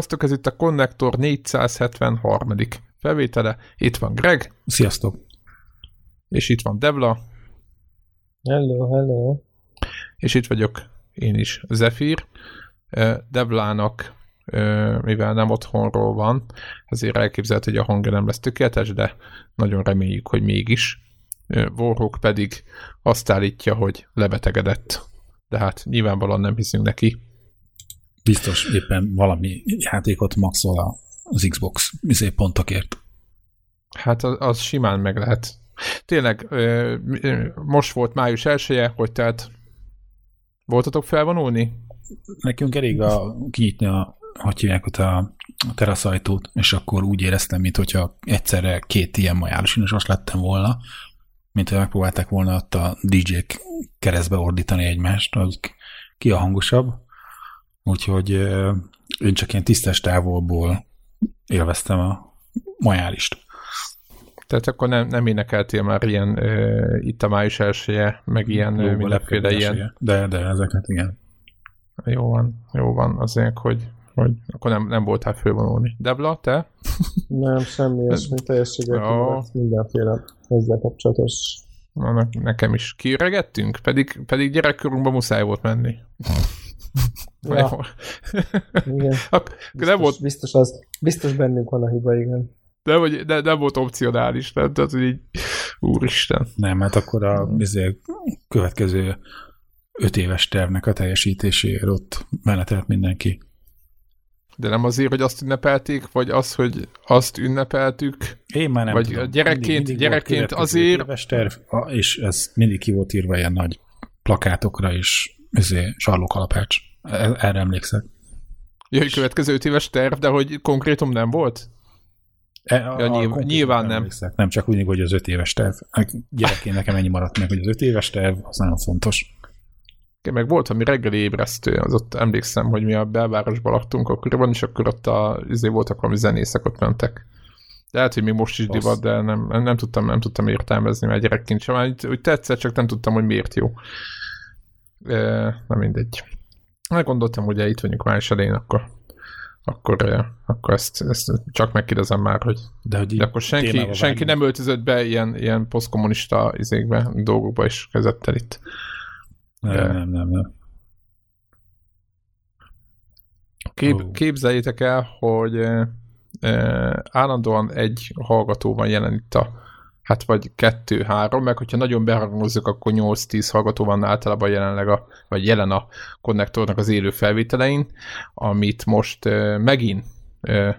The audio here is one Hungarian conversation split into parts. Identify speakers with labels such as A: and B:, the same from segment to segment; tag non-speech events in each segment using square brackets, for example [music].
A: Sziasztok, ez itt a Connector 473. felvétele. Itt van Greg.
B: Sziasztok.
A: És itt van Devla.
C: Hello, hello.
A: És itt vagyok én is, Zephyr. Devlának, mivel nem otthonról van, ezért elképzelhető, hogy a hangja nem lesz tökéletes, de nagyon reméljük, hogy mégis. Warhawk pedig azt állítja, hogy lebetegedett. De hát nyilvánvalóan nem hiszünk neki
B: biztos éppen valami játékot maxol az Xbox izé pontokért.
A: Hát az, az simán meg lehet. Tényleg, most volt május elsője, hogy tehát voltatok felvonulni?
B: Nekünk elég a, kinyitni a, hogy hívják ott a, a teraszajtót, és akkor úgy éreztem, mint hogyha egyszerre két ilyen majálusinos lettem volna, mint hogy megpróbálták volna ott a DJ-k keresztbe ordítani egymást, hogy ki a hangosabb. Úgyhogy én csak ilyen tisztes távolból élveztem a majálist.
A: Tehát akkor nem, nem énekeltél már ilyen uh, itt a május elsője, meg ilyen jó, mindenféle ilyen.
B: De, de ezeket igen.
A: Jó van, jó van, azért, hogy, hogy akkor nem, nem voltál fölvonulni. Debla, te? [laughs]
C: Nem, semmi ilyesmi, teljességgel oh. mindenféle ezzel kapcsolatos.
A: Na, nekem is kiregettünk, pedig, pedig gyerekkorunkban muszáj volt menni. [laughs]
C: Ja. igen. [laughs] biztos, nem volt... biztos, az, biztos bennünk van a hiba, igen.
A: De, vagy, de nem volt opcionális, nem? Tehát, hogy így, úristen.
B: Nem, hát akkor a bizony, következő öt éves tervnek a teljesítéséért ott menetelt mindenki.
A: De nem azért, hogy azt ünnepelték, vagy az, hogy azt ünnepeltük?
B: Én már nem
A: Vagy
B: tudom.
A: gyerekként, mindig, mindig gyerekként azért...
B: Éves terv, és ez mindig ki volt írva ilyen nagy plakátokra és sarlókalapács. Erre emlékszek.
A: Jöjj, következő öt éves terv, de hogy konkrétum nem volt?
B: E, ja, nyilv, a nyilván nem. Emlékszek. Nem csak úgy, hogy az öt éves terv. Gyerekként nekem ennyi maradt meg, hogy az öt éves terv, az nagyon fontos.
A: Meg volt ami reggeli ébresztő, az ott emlékszem, hogy mi a belvárosban laktunk akkoriban, és akkor ott a, izé voltak valami zenészek, ott mentek. De lehet, hogy még most is divat, de nem, nem, tudtam, nem tudtam értelmezni, mert gyerekként sem. Úgy, tetszett, csak nem tudtam, hogy miért jó. E, nem mindegy. Meggondoltam, hogy itt vagyunk május elején, akkor akkor, akkor ezt, ezt csak megkérdezem már, hogy de, hogy de akkor senki, senki nem öltözött be ilyen, ilyen posztkommunista izékbe, dolgokba is kezdett el itt.
B: Nem, de... nem, nem, nem.
A: Kép, oh. Képzeljétek el, hogy eh, állandóan egy hallgató van jelen itt a hát vagy kettő-három, meg hogyha nagyon behangozzuk, akkor 8-10 hallgató van általában jelenleg a, vagy jelen a konnektornak az élő felvételein, amit most uh, megint uh,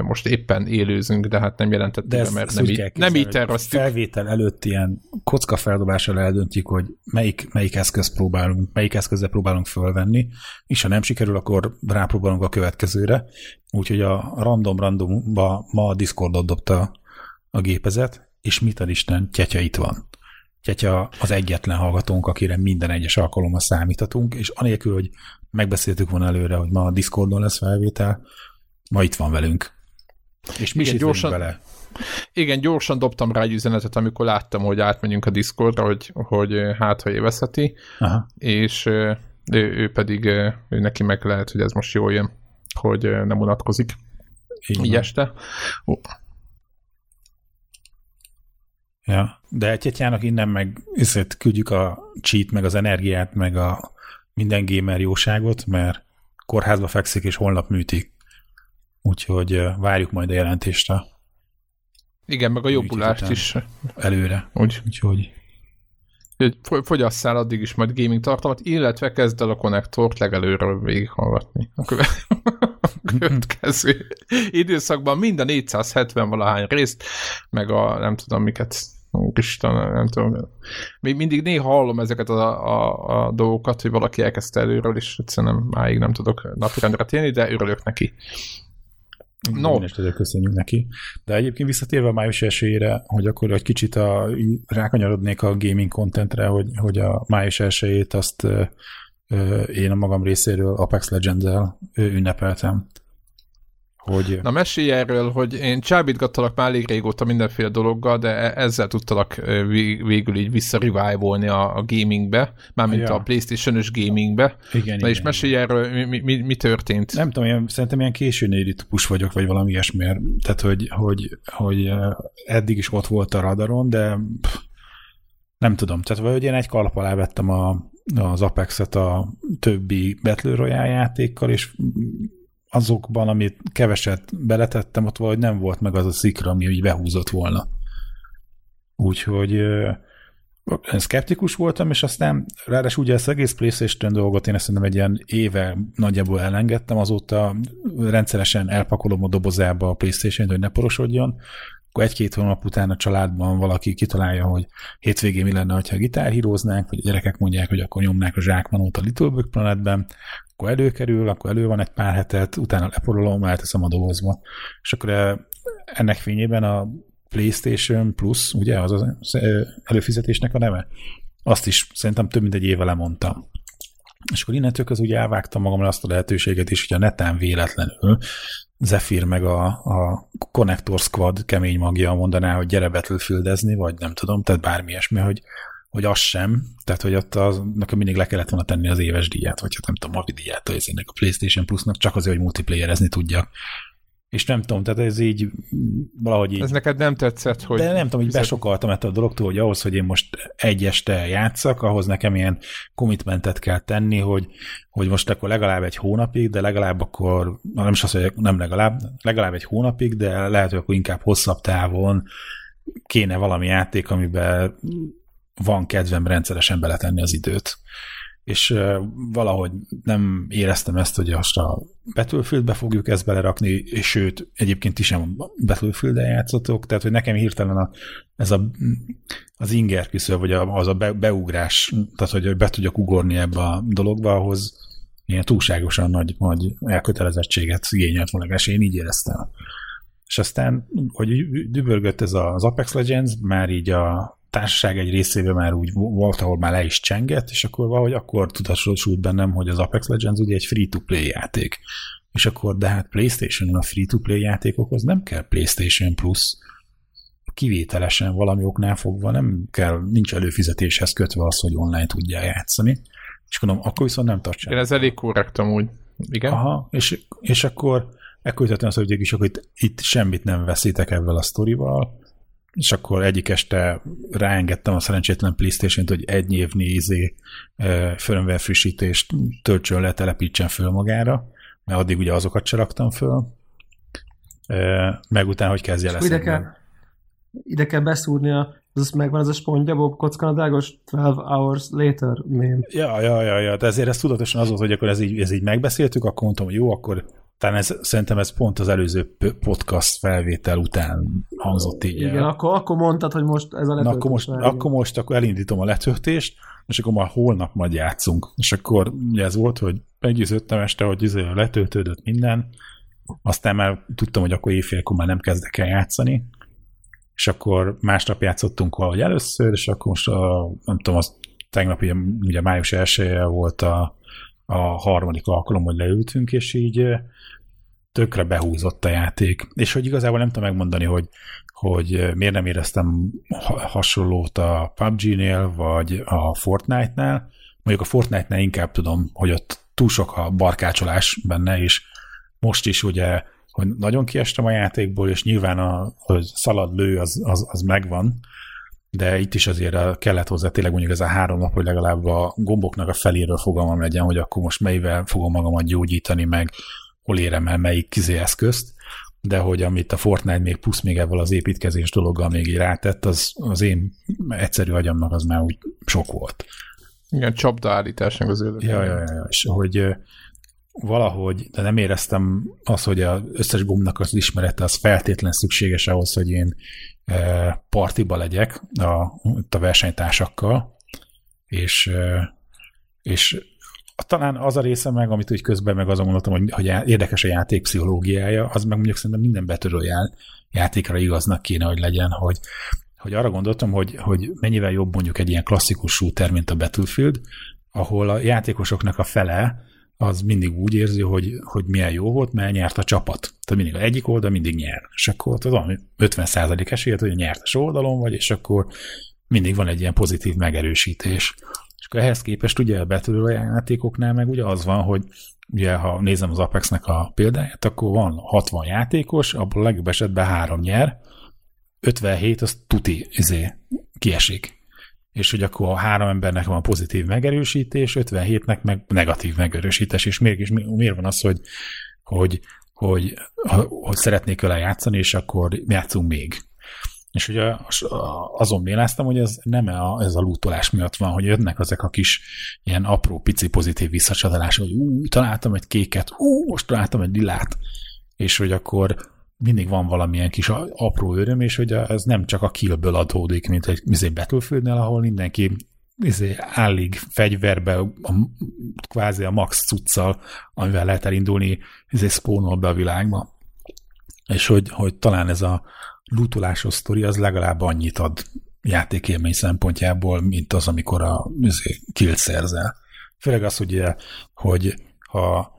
A: most éppen élőzünk, de hát nem jelentettük de be, mert nem, így, nem így terveztük.
B: Felvétel előtt ilyen kocka feldobással eldöntjük, hogy melyik, melyik eszköz próbálunk, melyik eszközzel próbálunk fölvenni, és ha nem sikerül, akkor rápróbálunk a következőre. Úgyhogy a random randomba ma a Discordot dobta a gépezet, és mit ad Isten, Tyetya itt van. Tyetya az egyetlen hallgatónk, akire minden egyes alkalommal számíthatunk, és anélkül, hogy megbeszéltük volna előre, hogy ma a Discordon lesz felvétel, ma itt van velünk. És mi is gyorsan, vele.
A: Igen, gyorsan dobtam rá egy üzenetet, amikor láttam, hogy átmenjünk a Discordra, hogy, hogy hát, ha évezheti, Aha. és ő, ő pedig, ő neki meg lehet, hogy ez most jól jön, hogy nem unatkozik. Igen. Így este.
B: Ja, de egy innen meg ezért küldjük a cheat, meg az energiát, meg a minden gamer jóságot, mert kórházba fekszik, és holnap műtik. Úgyhogy várjuk majd a jelentést a
A: igen, meg a jobbulást is.
B: Előre. Úgy. Úgyhogy
A: fogyasszál addig is majd gaming tartalmat, illetve kezd el a konnektort legelőről végighallgatni. A [laughs] következő időszakban mind a 470 valahány részt, meg a nem tudom miket Úristen, nem tudom. Még mindig néha hallom ezeket a, a, a dolgokat, hogy valaki elkezdte előről, és egyszerűen máig nem tudok napirendre térni, de örülök neki.
B: No. Most köszönjük neki. De egyébként visszatérve a május elsőjére, hogy akkor egy kicsit a, rákanyarodnék a gaming contentre, hogy, hogy a május elsőjét azt én a magam részéről Apex Legends-el ünnepeltem hogy...
A: Na mesélj erről, hogy én csábítgattalak már elég régóta mindenféle dologgal, de e- ezzel tudtalak végül így visszarivájvolni a, a gamingbe, mármint ja. a Playstation-ös gamingbe.
B: Igen,
A: Na igen, és mesélj igen. erről, mi, mi, mi, történt?
B: Nem tudom, én szerintem ilyen későn típus vagyok, vagy valami ilyesmi, tehát hogy, hogy, hogy eddig is ott volt a radaron, de pff, nem tudom, tehát vagy én egy kalap alá vettem a, az Apex-et a többi Battle Royale játékkal, és azokban, amit keveset beletettem, ott valahogy nem volt meg az a szikra, ami így behúzott volna. Úgyhogy én szkeptikus voltam, és aztán ráadásul ugye ezt egész PlayStation dolgot én ezt szerintem egy ilyen éve nagyjából elengedtem, azóta rendszeresen elpakolom a dobozába a PlayStation-t, hogy ne porosodjon, akkor egy-két hónap után a családban valaki kitalálja, hogy hétvégén mi lenne, ha gitárhíroznánk, vagy a gyerekek mondják, hogy akkor nyomnák a zsákmanót a Little Big Planetben, akkor előkerül, akkor elő van egy pár hetet, utána leporolom, elteszem a dobozba. És akkor eh, ennek fényében a PlayStation Plus, ugye, az az előfizetésnek a neve, azt is szerintem több mint egy éve lemondtam. És akkor innentől az ugye elvágtam magamra azt a lehetőséget is, hogy a netán véletlenül Zephyr meg a, a Connector Squad kemény magja mondaná, hogy gyere battlefield vagy nem tudom, tehát bármi ilyesmi, hogy, hogy az sem, tehát hogy ott az, nekem mindig le kellett volna tenni az éves díját, vagy hát nem tudom, a díját, hogy ennek a PlayStation Plusnak csak azért, hogy multiplayerezni tudjak. És nem tudom, tehát ez így valahogy így...
A: Ez neked nem tetszett, hogy...
B: De nem tudom, hogy besokaltam ettől a dologtól, hogy ahhoz, hogy én most egy este játszak, ahhoz nekem ilyen commitmentet kell tenni, hogy, hogy most akkor legalább egy hónapig, de legalább akkor, nem is az, hogy nem legalább, legalább egy hónapig, de lehet, hogy akkor inkább hosszabb távon kéne valami játék, amiben van kedvem rendszeresen beletenni az időt és valahogy nem éreztem ezt, hogy azt a Battlefieldbe fogjuk ezt belerakni, és sőt, egyébként is sem battlefield játszotok, tehát hogy nekem hirtelen a, ez a, az inger küszöb, vagy az a be, beugrás, tehát hogy be tudjak ugorni ebbe a dologba, ahhoz ilyen túlságosan nagy, nagy elkötelezettséget igényelt volna, és én így éreztem. És aztán, hogy dübörgött ez az Apex Legends, már így a társaság egy részében már úgy volt, ahol már le is csengett, és akkor valahogy akkor tudatosult bennem, hogy az Apex Legends ugye egy free-to-play játék. És akkor, de hát PlayStation a free-to-play játékokhoz nem kell PlayStation Plus, kivételesen valami oknál fogva nem kell, nincs előfizetéshez kötve az, hogy online tudja játszani. És gondolom, akkor viszont nem tartsa.
A: Igen, ez elég korrekt amúgy. Igen.
B: Aha, és, és akkor ekkor az, hogy akkor itt, itt semmit nem veszítek ebből a sztorival, és akkor egyik este ráengedtem a szerencsétlen playstation hogy egy évnyi izé firmware frissítést töltsön le, telepítsen föl magára, mert addig ugye azokat se raktam föl, meg utána, hogy kezdje lesz.
C: Ide kell, ide kell beszúrni a az megvan az a SpongeBob kockanadágos 12 hours later mém.
B: Ja, ja, ja, ja, de ezért ez tudatosan az volt, hogy akkor ez így, ez így megbeszéltük, akkor mondtam, hogy jó, akkor talán ez, szerintem ez pont az előző podcast felvétel után hangzott így
C: Igen, el. akkor, akkor mondtad, hogy most ez a letöltés.
B: Na, akkor most, akkor most akkor elindítom a letöltést, és akkor már holnap majd játszunk. És akkor ugye ez volt, hogy meggyőződtem este, hogy izé letöltődött minden, aztán már tudtam, hogy akkor éjfélkor már nem kezdek el játszani, és akkor másnap játszottunk valahogy először, és akkor most a, nem tudom, az tegnap ugye, ugye május 1 volt a, a harmadik alkalom, hogy leültünk, és így tökre behúzott a játék. És hogy igazából nem tudom megmondani, hogy, hogy miért nem éreztem hasonlót a PUBG-nél, vagy a Fortnite-nál. Mondjuk a Fortnite-nál inkább tudom, hogy ott túl sok a barkácsolás benne, és most is ugye, hogy nagyon kiestem a játékból, és nyilván a, hogy szalad lő, az, az, az megvan, de itt is azért kellett hozzá tényleg mondjuk ez a három nap, hogy legalább a gomboknak a feléről fogalmam legyen, hogy akkor most melyvel fogom magamat gyógyítani, meg hol érem el melyik kizé eszközt, de hogy amit a Fortnite még plusz még ebből az építkezés dologgal még így rátett, az, az én egyszerű agyamnak az már úgy sok volt.
A: Igen, csapdaállításnak az
B: ördög. Ja, ja, ja, és hogy valahogy, de nem éreztem az, hogy az összes gombnak az ismerete az feltétlen szükséges ahhoz, hogy én partiba legyek a, a versenytársakkal, és, és talán az a része meg, amit úgy közben meg azon gondoltam, hogy, hogy érdekes a játék pszichológiája, az meg mondjuk szerintem minden betörő játékra igaznak kéne, hogy legyen, hogy, hogy arra gondoltam, hogy, hogy mennyivel jobb mondjuk egy ilyen klasszikus shooter, mint a Battlefield, ahol a játékosoknak a fele az mindig úgy érzi, hogy, hogy milyen jó volt, mert nyert a csapat. Tehát mindig a egyik oldal mindig nyer. És akkor ott van 50% esélyed, hogy a nyertes oldalon vagy, és akkor mindig van egy ilyen pozitív megerősítés. És akkor ehhez képest ugye a betörő játékoknál meg ugye az van, hogy ugye ha nézem az Apexnek a példáját, akkor van 60 játékos, abból a legjobb esetben három nyer, 57 az tuti izé, kiesik. És hogy akkor a három embernek van pozitív megerősítés, 57-nek meg negatív megerősítés, és mégis miért van az, hogy, hogy, hogy, hogy szeretnék vele játszani, és akkor játszunk még. És ugye azon véláztam, hogy ez nem a, ez a lútolás miatt van, hogy jönnek ezek a kis ilyen apró, pici pozitív visszacsatolás, hogy ú, találtam egy kéket, ú, most találtam egy lilát, és hogy akkor mindig van valamilyen kis apró öröm, és hogy ez nem csak a killből adódik, mint egy izé battlefield ahol mindenki izé, állig fegyverbe, a, kvázi a max cuccal, amivel lehet elindulni, izé spawnol be a világba. És hogy, hogy talán ez a lootolásos sztori az legalább annyit ad játékélmény szempontjából, mint az, amikor a izé, killt szerzel. Főleg az, hogy, hogy ha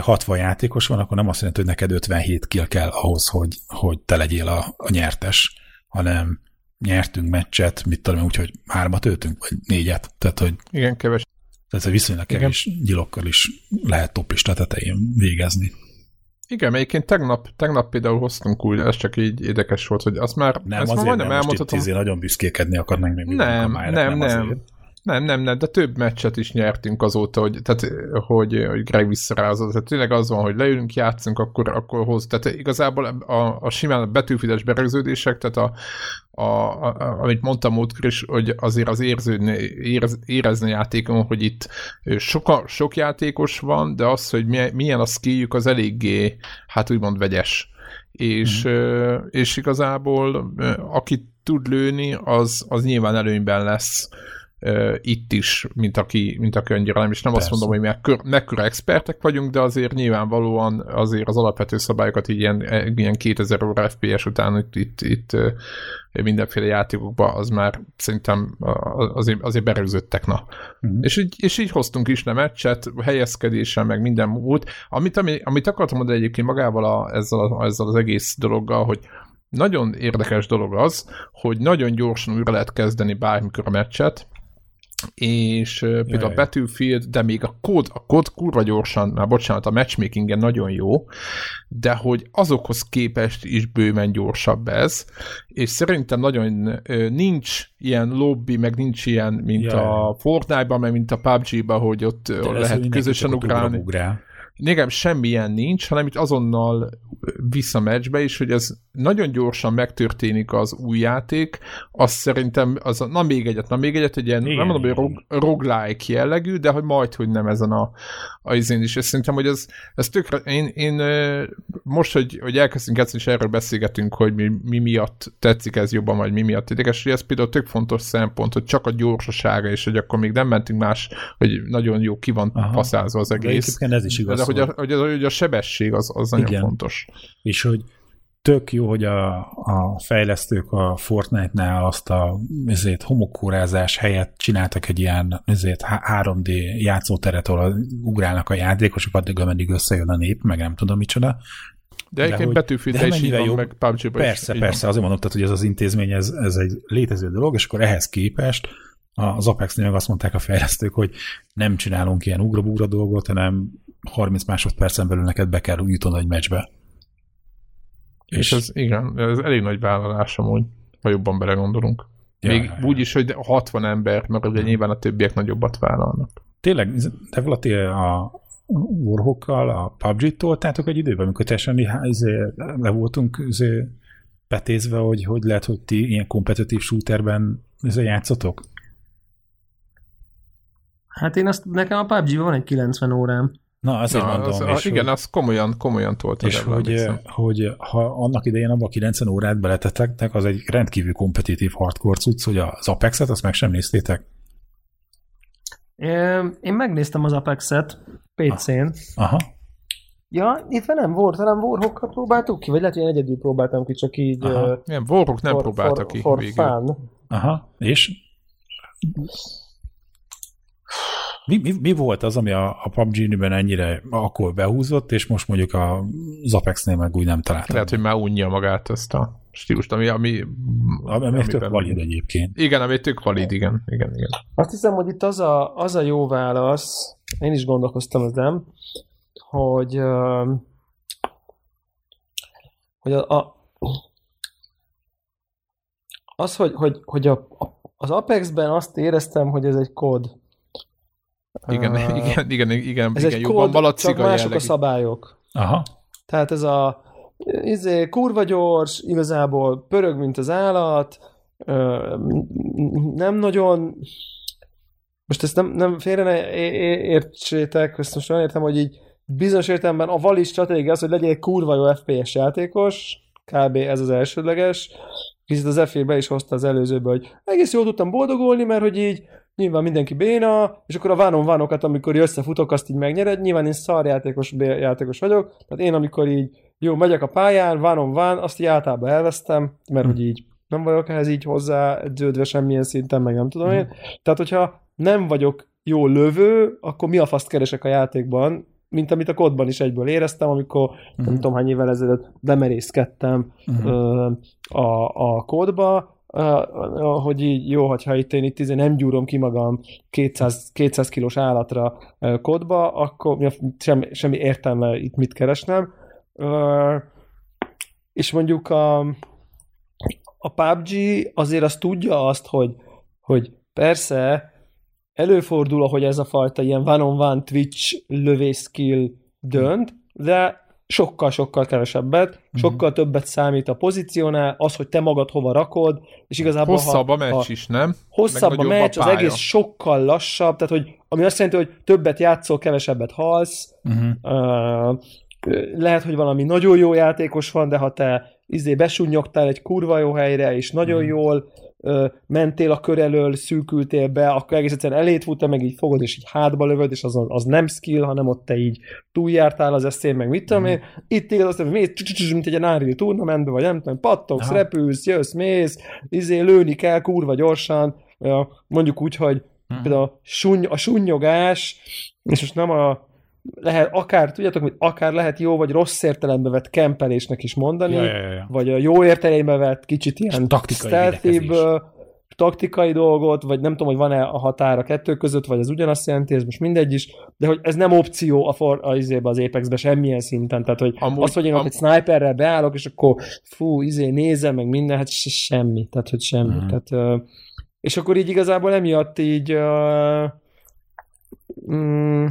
B: 60 játékos van, akkor nem azt jelenti, hogy neked 57 kill kell ahhoz, hogy, hogy te legyél a, a nyertes, hanem nyertünk meccset, mit tudom, úgyhogy hármat öltünk, vagy négyet. Tehát, hogy
A: Igen, keves.
B: Tehát a viszonylag kevés Igen. gyilokkal is lehet topista tetején végezni.
A: Igen, egyébként tegnap, tegnap például hoztunk úgy, ez csak így érdekes volt, hogy azt már,
B: nem, ezt azért már majdnem elmondhatom. Nem, nagyon büszkékedni akarnánk még
A: nem, nem, nem, nem. Nem, nem, nem, de több meccset is nyertünk azóta, hogy, tehát, hogy, hogy Greg visszarázott. Tehát tényleg az van, hogy leülünk, játszunk, akkor, akkor hoz. Tehát igazából a, a simán betűfides berögződések, tehát a, a, a, amit mondtam múltkor is, hogy azért az érződni, érez, érezni játékon, hogy itt soka, sok játékos van, de az, hogy milyen a skilljük, az eléggé, hát úgymond vegyes. És, mm. és igazából aki tud lőni, az, az nyilván előnyben lesz itt is, mint aki, mint aki annyira nem, és nem Persze. azt mondom, hogy mekkora, mekkora expertek vagyunk, de azért nyilvánvalóan azért az alapvető szabályokat így ilyen, ilyen 2000 óra FPS után itt, itt, itt mindenféle játékokban az már szerintem azért, azért berögzöttek, na. Uh-huh. És, így, és így hoztunk is nem meccset, helyezkedéssel, meg minden volt. Amit, ami, amit akartam mondani egyébként magával a, ezzel, a, ezzel az egész dologgal, hogy nagyon érdekes dolog az, hogy nagyon gyorsan újra lehet kezdeni bármikor a meccset, és uh, például Jaj. a Battlefield, de még a kód, a kód kurva gyorsan, már bocsánat, a matchmakingen nagyon jó, de hogy azokhoz képest is bőven gyorsabb ez, és szerintem nagyon nincs ilyen lobby, meg nincs ilyen, mint Jaj. a Fortnite-ban, meg mint a PUBG-ban, hogy ott de lehet közösen ugrálni. Ugrál nekem semmilyen nincs, hanem itt azonnal vissza meccsbe is, hogy ez nagyon gyorsan megtörténik az új játék, azt szerintem, az a, na még egyet, na még egyet, egy ilyen, Igen. nem mondom, hogy rog, roguelike jellegű, de hogy majd, hogy nem ezen a, a izén is, és szerintem, hogy ez, ez tökre, én, én most, hogy, hogy elkezdünk ezt és erről beszélgetünk, hogy mi, mi miatt tetszik ez jobban, vagy mi miatt érdekes, hogy ez például tök fontos szempont, hogy csak a gyorsasága, és hogy akkor még nem mentünk más, hogy nagyon jó ki van Aha. faszázva az egész.
B: De ez is igaz.
A: De hogy a, hogy a, hogy a sebesség az, az nagyon Igen. fontos.
B: És hogy tök jó, hogy a, a fejlesztők a Fortnite-nál azt a ezért, homokórázás helyett csináltak egy ilyen ezért, 3D játszóteret, ahol ugrálnak a játékosok, addig, ameddig összejön a nép, meg nem tudom micsoda.
A: De egyébként betűfűte is így van, jó. meg pubg
B: Persze, is persze, azért mondom, tehát, hogy ez az intézmény, ez, ez egy létező dolog, és akkor ehhez képest az Apex-nél meg azt mondták a fejlesztők, hogy nem csinálunk ilyen ugrabúra dolgot, hanem 30 másodpercen belül neked be kell jutott egy meccsbe.
A: És, és ez igen, ez elég nagy vállalás amúgy, ha jobban belegondolunk. Ja, Még ja, úgy is, hogy 60 ember, mert ugye nyilván a többiek nagyobbat vállalnak.
B: Tényleg, de valaki a Warhawkkal, a PUBG-t toltátok egy időben, amikor teljesen mi izé, le voltunk izé, betézve, hogy hogy lehet, hogy ti ilyen kompetitív shooterben izé játszotok?
C: Hát én azt, nekem a PUBG van egy 90 órám.
B: Na, azért Na, mondom.
A: Az, és igen, hogy, az komolyan, komolyan tolt.
B: És hogy, hogy ha annak idején abban a 90 órát beletettek, az egy rendkívül kompetitív hardcore cucc, hogy az Apex-et azt meg sem néztétek?
C: Én megnéztem az Apex-et PC-n.
B: Aha.
C: Ja, itt nem volt, talán Warhawkkal próbáltuk ki, vagy lehet, hogy én egyedül próbáltam ki, csak így...
A: Aha. Uh, nem, Warhawk nem for, próbálta for, ki
C: for végül. Fun.
B: Aha, és? Mi, mi, mi volt az, ami a, a PUBG-ben ennyire akkor behúzott, és most mondjuk a, az Apex-nél meg úgy nem találtam?
A: Lehet, hogy már unja magát ezt a stílust, ami... ami,
B: ami, ami tök valid egyébként.
A: Igen, ami tök valid, igen, igen, igen.
C: Azt hiszem, hogy itt az a, az a jó válasz, én is gondolkoztam ezen, hogy hogy a, a az, hogy, hogy, hogy a, az Apex-ben azt éreztem, hogy ez egy kód.
A: Igen, uh, igen, igen, igen,
C: ez
A: igen
C: egy jobban kód, csak mások a szabályok.
B: Aha.
C: Tehát ez a izé, kurva gyors, igazából pörög, mint az állat, nem nagyon most ezt nem, nem félre ne értsétek, ezt most olyan értem, hogy így bizonyos értelemben a vali stratégia az, hogy legyen egy kurva jó FPS játékos, kb. ez az elsődleges, Kicsit az f be is hozta az előzőbe, hogy egész jól tudtam boldogulni, mert hogy így nyilván mindenki béna, és akkor a vánon vánokat, amikor összefutok, azt így megnyered, nyilván én szarjátékos játékos vagyok, tehát én amikor így jó, megyek a pályán, vánon ván, azt így általában elvesztem, mert hm. hogy így nem vagyok ehhez így hozzá dződve semmilyen szinten, meg nem tudom hm. én. Tehát, hogyha nem vagyok jó lövő, akkor mi a faszt keresek a játékban, mint amit a kodban is egyből éreztem, amikor uh-huh. nem mhm. tudom hány évvel ezelőtt bemerészkedtem uh-huh. a, a kódba, hogy így jó, hogyha itt én itt izé nem gyúrom ki magam 200, 200 kilós állatra kodba, akkor semmi, semmi értelme itt mit keresnem. És mondjuk a, a PUBG azért azt tudja azt, hogy, hogy persze előfordul, hogy ez a fajta ilyen one-on-one Twitch lövés skill dönt, de sokkal-sokkal kevesebbet, uh-huh. sokkal többet számít a pozíciónál, az, hogy te magad hova rakod, és igazából...
A: Hosszabb ha, a meccs ha, is, nem?
C: Hosszabb a meccs, a az egész sokkal lassabb, tehát hogy ami azt jelenti, hogy többet játszol, kevesebbet halsz, uh-huh. uh, lehet, hogy valami nagyon jó játékos van, de ha te izé besunyogtál egy kurva jó helyre, és nagyon uh-huh. jól ö, mentél a kör elől, szűkültél be, akkor egész egyszerűen elét futta, meg így fogod, és így hátba lövöd, és az, az nem skill, hanem ott te így túljártál az eszén, meg mit tudom mm. én. Itt igaz, azt mész, mint egy Unreal tournamentben, vagy nem tudom, pattogsz, repülsz, jössz, mész, izé, lőni kell kurva gyorsan, mondjuk úgy, hogy például a, sunny, a sunnyogás, és most nem a lehet akár, tudjátok, hogy akár lehet jó vagy rossz értelembe vett kempelésnek is mondani, ja, ja, ja. vagy a jó értelembe vett kicsit ilyen taktikai taktikai dolgot, vagy nem tudom, hogy van-e a határa kettő között, vagy ez ugyanazt jelenti, ez most mindegy is, de hogy ez nem opció a for, a, izébe, az Apex-be semmilyen szinten, tehát hogy amúgy, az, hogy én am... egy sniperrel beállok, és akkor fú, izé nézem, meg minden, hát semmi, tehát hogy semmi, mm. tehát és akkor így igazából emiatt így uh, mm,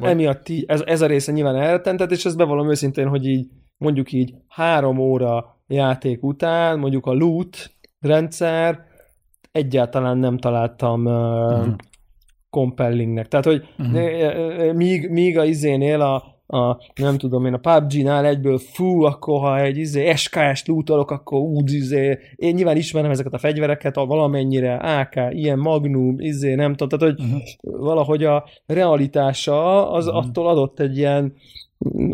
C: emiatt így, ez, ez a része nyilván elrettentett, és ezt bevallom őszintén, hogy így mondjuk így három óra játék után, mondjuk a loot rendszer egyáltalán nem találtam uh, mm. compellingnek. Tehát, hogy mm. míg, míg a izénél a a, nem tudom én, a PUBG-nál egyből fú, akkor ha egy izé, SKS lootolok, akkor úgy izé, én nyilván ismerem ezeket a fegyvereket, a valamennyire AK, ilyen Magnum, izé, nem tudom, tehát hogy uh-huh. valahogy a realitása az uh-huh. attól adott egy ilyen,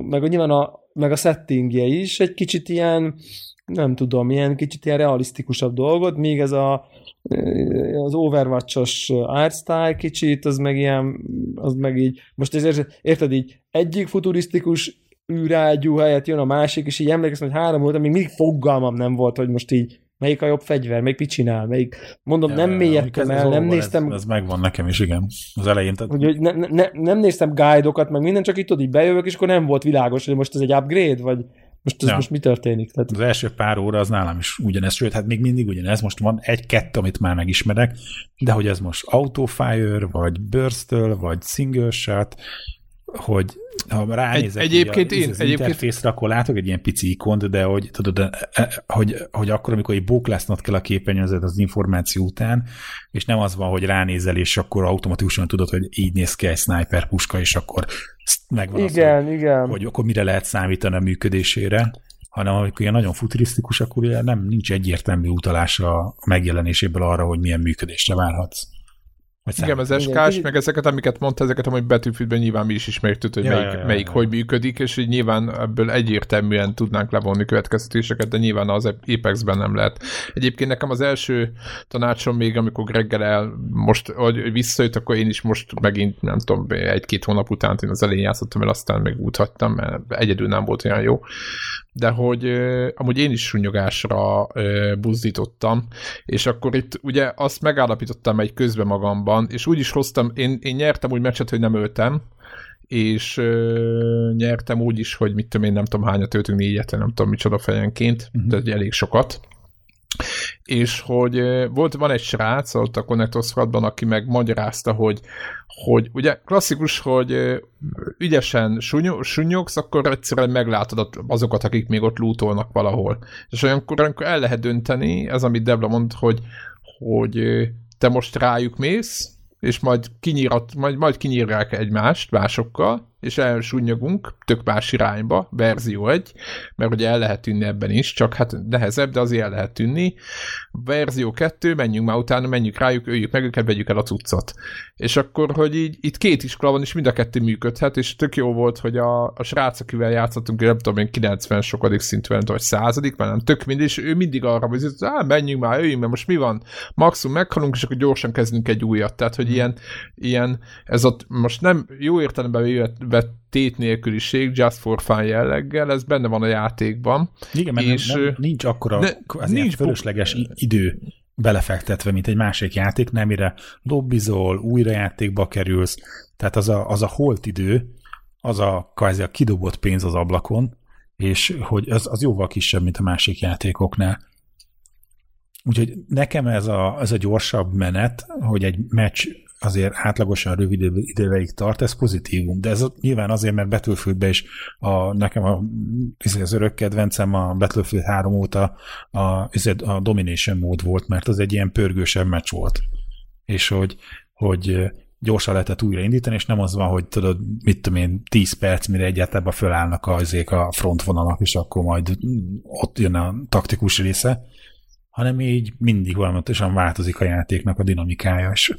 C: meg nyilván a, meg a settingje is egy kicsit ilyen, nem tudom, ilyen kicsit ilyen realisztikusabb dolgot, míg ez a az Overwatch-os artstyle kicsit, az meg ilyen, az meg így, most ezért, érted így, egyik futurisztikus űrágyú helyett jön a másik, és így emlékszem, hogy három volt, még mindig fogalmam nem volt, hogy most így melyik a jobb fegyver, melyik mit csinál, melyik, mondom, ja, nem mélyedtem el, nem néztem.
B: Ez, ez megvan nekem is, igen, az elején. Tehát...
C: Hogy, hogy ne, ne, nem néztem guide-okat, meg minden, csak itt tudod, így bejövök, és akkor nem volt világos, hogy most ez egy upgrade, vagy most ez ja. most mi történik?
B: Tehát... Az első pár óra az nálam is ugyanez, sőt, hát még mindig ugyanez, most van egy-kettő, amit már megismerek, de hogy ez most Autofire, vagy burst vagy Single Shot, hogy ha ránézek egy, egyébként én, az egyébként... interfészre, akkor látok egy ilyen pici ikont, de hogy, tudod, e, e, hogy, hogy akkor, amikor egy bóklásznod kell a képernyőzet az információ után, és nem az van, hogy ránézel, és akkor automatikusan tudod, hogy így néz ki egy sniper puska, és akkor megvan
C: igen,
B: az, hogy,
C: igen.
B: hogy akkor mire lehet számítani a működésére, hanem amikor ilyen nagyon futurisztikus, akkor ugye nem nincs egyértelmű utalás a megjelenéséből arra, hogy milyen működésre várhatsz.
A: Igen, az SK-s, meg ezeket, amiket mondta, ezeket amúgy betűfűtben nyilván mi is ismertük, hogy ja, melyik, ja, ja, melyik ja. hogy működik, és így nyilván ebből egyértelműen tudnánk levonni következtetéseket, de nyilván az Apex-ben nem lehet. Egyébként nekem az első tanácsom még, amikor Greggel el most, hogy visszajött, akkor én is most megint, nem tudom, egy-két hónap után én az elején játszottam el, aztán meg úthattam, mert egyedül nem volt olyan jó de hogy amúgy én is sunyogásra buzdítottam, és akkor itt ugye azt megállapítottam egy közbe magamban, és úgy is hoztam, én, én nyertem úgy meccset, hogy nem öltem, és ö, nyertem úgy is, hogy mit tudom én, nem tudom hányat öltünk, négyet, nem tudom micsoda fejenként, uh-huh. de elég sokat és hogy volt, van egy srác ott a Connector Squadban, aki meg magyarázta, hogy, hogy ugye klasszikus, hogy ügyesen sunyogsz, akkor egyszerűen meglátod azokat, akik még ott lootolnak valahol. És olyankor, olyankor el lehet dönteni, ez amit Debla mond, hogy, hogy te most rájuk mész, és majd, kinyírat, majd, majd kinyírják egymást másokkal, és elsúnyogunk tök más irányba, verzió egy, mert ugye el lehet tűnni ebben is, csak hát nehezebb, de azért el lehet tűnni. Verzió kettő, menjünk már utána, menjünk rájuk, öljük meg őket, vegyük el a cuccot. És akkor, hogy így itt két iskola van, és mind a kettő működhet, és tök jó volt, hogy a, a srác, akivel játszottunk, nem tudom én 90 sokadik szintű, vagy századik, mert nem tök mind, és ő mindig arra hogy á, menjünk már, öljünk, mert most mi van? Maximum meghalunk, és akkor gyorsan kezdünk egy újat. Tehát, hogy ilyen, ilyen ez ott most nem jó értelemben vett tét nélküliség, just for fun jelleggel, ez benne van a játékban.
B: Igen, mert és nem, nem, nincs akkora ne, nincs fölösleges idő belefektetve, mint egy másik játék, nem mire dobbizol, újra játékba kerülsz, tehát az a, az a holt idő, az a, kvázi a kidobott pénz az ablakon, és hogy az, az jóval kisebb, mint a másik játékoknál. Úgyhogy nekem ez a, ez a gyorsabb menet, hogy egy meccs azért átlagosan rövid időveig tart, ez pozitívum. De ez nyilván azért, mert Battlefieldben is a, nekem a, az örök kedvencem a Battlefield 3 óta a, a Domination mód volt, mert az egy ilyen pörgősebb meccs volt. És hogy, hogy gyorsan lehetett újraindítani, és nem az van, hogy tudod, mit tudom én, 10 perc, mire egyáltalán fölállnak azék a frontvonalak, és akkor majd ott jön a taktikus része, hanem így mindig valamatosan változik a játéknak a dinamikája, és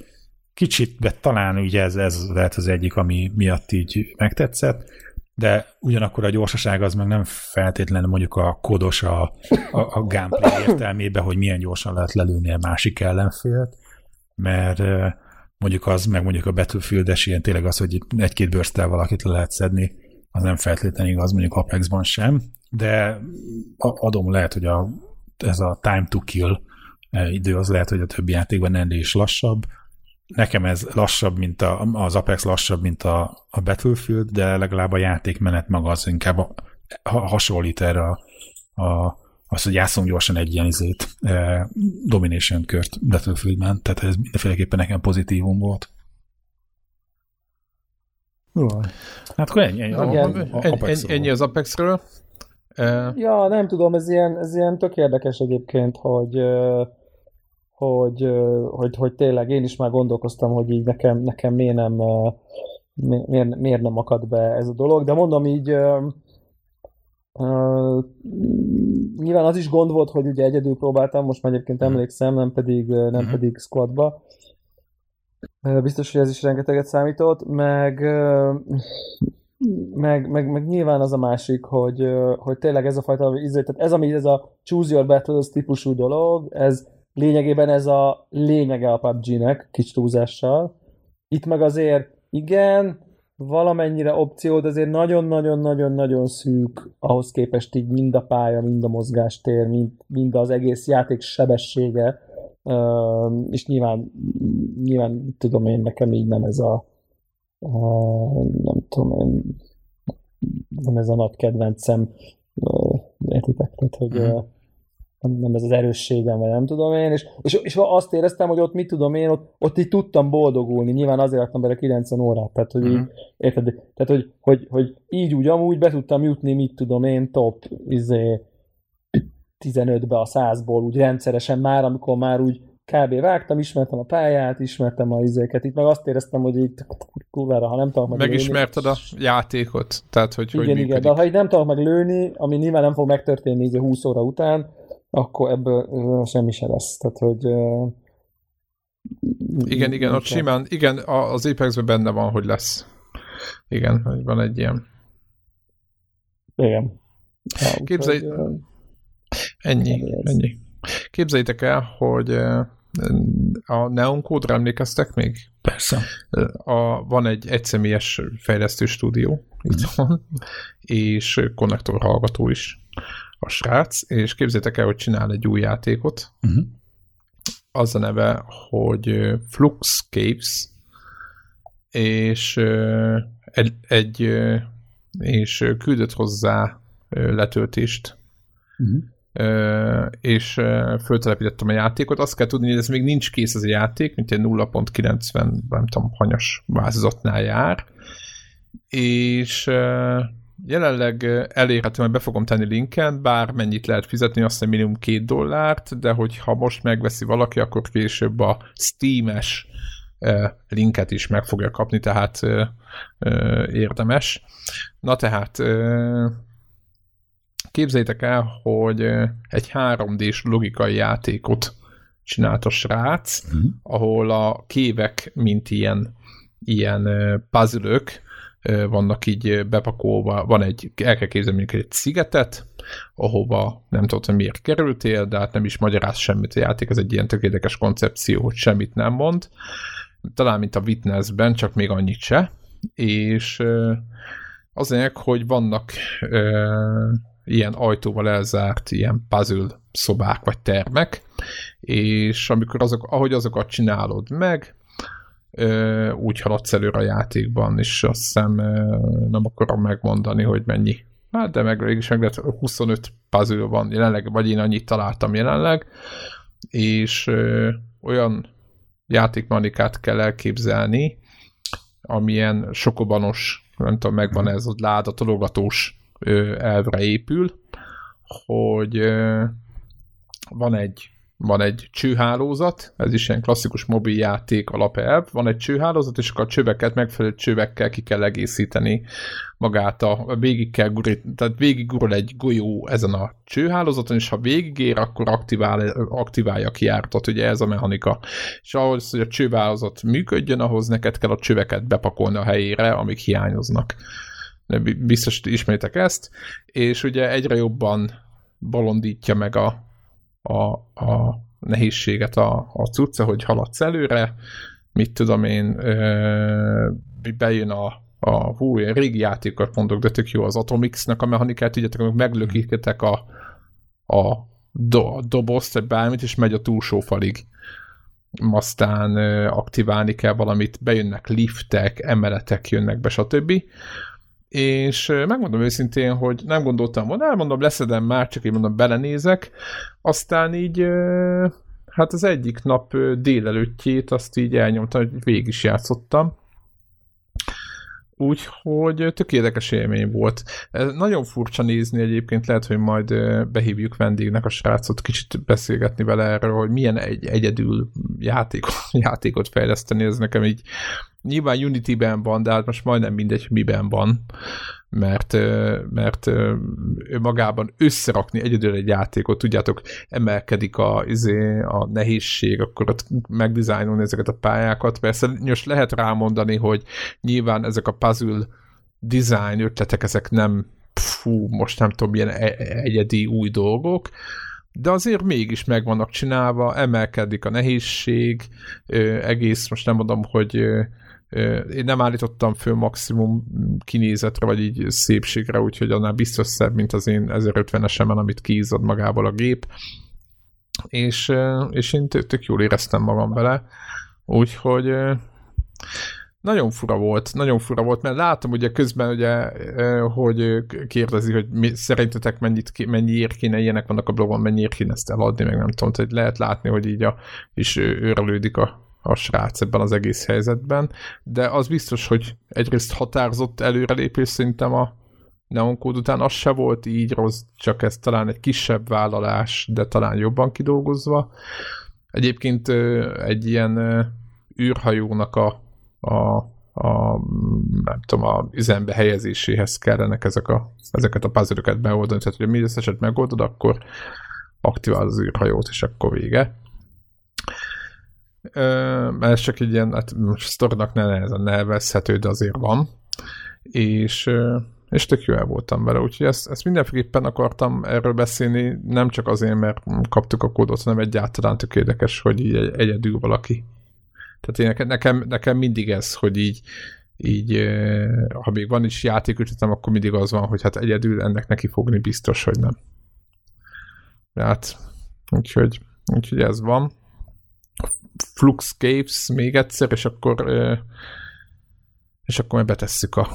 B: Kicsit, de talán ugye ez, ez lehet az egyik, ami miatt így megtetszett, de ugyanakkor a gyorsaság az meg nem feltétlenül mondjuk a kodos a, a, a gameplay értelmében, hogy milyen gyorsan lehet lelőni a másik ellenfélt, mert mondjuk az, meg mondjuk a Battlefield-es ilyen tényleg az, hogy egy-két bőrsztel valakit le lehet szedni, az nem feltétlenül igaz mondjuk Apexban sem, de adom lehet, hogy a, ez a time to kill idő az lehet, hogy a többi játékban ennél is lassabb, nekem ez lassabb, mint a, az Apex lassabb, mint a, a Battlefield, de legalább a játékmenet maga az inkább a, hasonlít erre a, a az, hogy játszom gyorsan egy ilyen izét, eh, domination kört Battlefieldben, tehát ez mindenféleképpen nekem pozitívum volt.
A: Jó. Hát akkor ennyi, ennyi, a, a, a, ennyi, ennyi az Apexről.
C: Ja, nem tudom, ez ilyen, ez ilyen tök érdekes egyébként, hogy hogy, hogy, hogy tényleg én is már gondolkoztam, hogy így nekem, nekem miért, nem, miért, miért nem akad be ez a dolog, de mondom így Uh, nyilván az is gond volt, hogy ugye egyedül próbáltam, most már egyébként mhm. emlékszem, nem pedig, nem uh-huh. pedig squadba. Uh, biztos, hogy ez is rengeteget számított, meg, uh, meg, meg, meg nyilván az a másik, hogy, hogy tényleg ez a fajta, tehát ez, ami ez a choose your battles típusú dolog, ez, lényegében ez a lényege a PUBG-nek, kis túlzással. Itt meg azért igen, valamennyire opció, de azért nagyon-nagyon-nagyon-nagyon szűk ahhoz képest így mind a pálya, mind a mozgástér, mind, mind az egész játék sebessége, uh, és nyilván, nyilván tudom én, nekem így nem ez a uh, nem tudom én, nem ez a nagy kedvencem, értitek, tehát, hogy uh, nem, nem ez az erősségem, vagy nem tudom én, és, és, és azt éreztem, hogy ott mit tudom én, ott, ott így tudtam boldogulni, nyilván azért adtam bele 90 órát, tehát hogy, uh-huh. így, érted, tehát, hogy, hogy, hogy, így úgy amúgy be tudtam jutni, mit tudom én, top izé, 15-be a 100-ból úgy rendszeresen már, amikor már úgy kb. vágtam, ismertem a pályát, ismertem a izéket, itt meg azt éreztem, hogy itt kurvára, ha nem tudok
A: meg Megismerted lőni, a játékot, tehát hogy
C: igen,
A: hogy
C: igen, igen, de ha így nem tudok meg lőni, ami nyilván nem fog megtörténni így 20 óra után, akkor ebből semmi se lesz. Tehát, hogy
A: Igen, igen, ott simán, igen, az Apex-ben benne van, hogy lesz. Igen, van egy ilyen.
C: Igen.
A: Képzelj... Ennyi, ennyi. Képzeljétek el, hogy a Neon Code-ra emlékeztek még?
B: Persze.
A: A, van egy egyszemélyes fejlesztő stúdió, itt van, és konnektor hallgató is a srác, és képzeljétek el, hogy csinál egy új játékot. Uh-huh. Az a neve, hogy Flux Caves, és egy, egy és küldött hozzá letöltést. Uh-huh és föltelepítettem a játékot. Azt kell tudni, hogy ez még nincs kész ez a játék, mint egy 0.90, nem tudom, hanyas változatnál jár, és jelenleg elérhető, hogy be fogom tenni linken, bár mennyit lehet fizetni, azt hiszem minimum két dollárt, de hogyha most megveszi valaki, akkor később a Steam-es linket is meg fogja kapni, tehát érdemes. Na tehát Képzeljétek el, hogy egy 3D-s logikai játékot csinált a srác, uh-huh. ahol a kévek, mint ilyen, ilyen puzzle vannak így bepakolva, van egy, el kell képzelni egy szigetet, ahova nem tudod, hogy miért kerültél, de hát nem is magyaráz semmit a játék, ez egy ilyen tökéletes koncepció, hogy semmit nem mond. Talán, mint a Witnessben, csak még annyit se. És az hogy vannak ilyen ajtóval elzárt ilyen puzzle szobák vagy termek, és amikor azok, ahogy azokat csinálod meg, úgy haladsz előre a játékban, és azt hiszem nem akarom megmondani, hogy mennyi. Hát de meg mégis meg lehet, 25 puzzle van jelenleg, vagy én annyit találtam jelenleg, és olyan játékmanikát kell elképzelni, amilyen sokobanos, nem tudom, megvan ez a láda tologatós elvre épül, hogy van egy van egy csőhálózat, ez is ilyen klasszikus mobil játék alapelv, van egy csőhálózat, és akkor a csöveket megfelelő csövekkel ki kell egészíteni magát a, végig kell gurít, tehát végig egy golyó ezen a csőhálózaton, és ha végigér, akkor aktivál, aktiválja a kiártot, ugye ez a mechanika. És ahhoz, hogy a csőhálózat működjön, ahhoz neked kell a csöveket bepakolni a helyére, amik hiányoznak. Biztos ismétek ezt, és ugye egyre jobban bolondítja meg a, a, a nehézséget a, a cucca, hogy haladsz előre, mit tudom én, ö, bejön a, a hú, én régi játékot mondok, de tök jó az Atomix-nek a mechanikát, tudjátok, amikor meglökitek a, a, do, a dobozt, vagy bármit, és megy a túlsó falig. Aztán ö, aktiválni kell valamit, bejönnek liftek, emeletek jönnek be, stb és megmondom őszintén, hogy nem gondoltam volna, elmondom, leszedem már, csak én mondom, belenézek, aztán így hát az egyik nap délelőttjét azt így elnyomtam, hogy végig is játszottam, Úgyhogy tök érdekes élmény volt. Ez nagyon furcsa nézni egyébként, lehet, hogy majd behívjuk vendégnek a srácot, kicsit beszélgetni vele erről, hogy milyen egy egyedül játékot, [laughs] játékot fejleszteni, ez nekem így nyilván Unity-ben van, de hát most majdnem mindegy, miben van, mert, mert magában összerakni egyedül egy játékot, tudjátok, emelkedik a, izé, a nehézség, akkor ott megdizájnolni ezeket a pályákat. Persze most lehet rámondani, hogy nyilván ezek a puzzle design ötletek, ezek nem fú, most nem tudom, milyen e-, egyedi új dolgok, de azért mégis meg vannak csinálva, emelkedik a nehézség, egész, most nem mondom, hogy én nem állítottam föl maximum kinézetre, vagy így szépségre, úgyhogy annál biztos szebb, mint az én 1050-esemen, amit kiízad magából a gép. És, és én tök jól éreztem magam vele. Úgyhogy nagyon fura volt, nagyon fura volt, mert látom ugye közben ugye, hogy kérdezi, hogy mi, szerintetek mennyit, mennyiért kéne, ilyenek vannak a blogon, mennyiért kéne ezt eladni, meg nem tudom, hogy lehet látni, hogy így a, is őrelődik a a srác ebben az egész helyzetben, de az biztos, hogy egyrészt határozott előrelépés szerintem a Neon Code után az se volt így rossz, csak ez talán egy kisebb vállalás, de talán jobban kidolgozva. Egyébként egy ilyen űrhajónak a, a, a nem tudom, a üzembe helyezéséhez kellenek ezek a, ezeket a puzzle beoldani, tehát hogy mi eset megoldod, akkor aktivál az űrhajót, és akkor vége. Ez csak egy ilyen, hát most sztornak ne nehezen nevezhető, de azért van. És, és tök jó el voltam vele, úgyhogy ezt, ezt mindenféleképpen akartam erről beszélni, nem csak azért, mert kaptuk a kódot, hanem egyáltalán tök érdekes, hogy így egyedül valaki. Tehát én, nekem, nekem mindig ez, hogy így, így ha még van is játékütletem, akkor mindig az van, hogy hát egyedül ennek neki fogni biztos, hogy nem. Hát, úgyhogy, úgyhogy ez van. Flux Caves még egyszer, és akkor és akkor majd betesszük a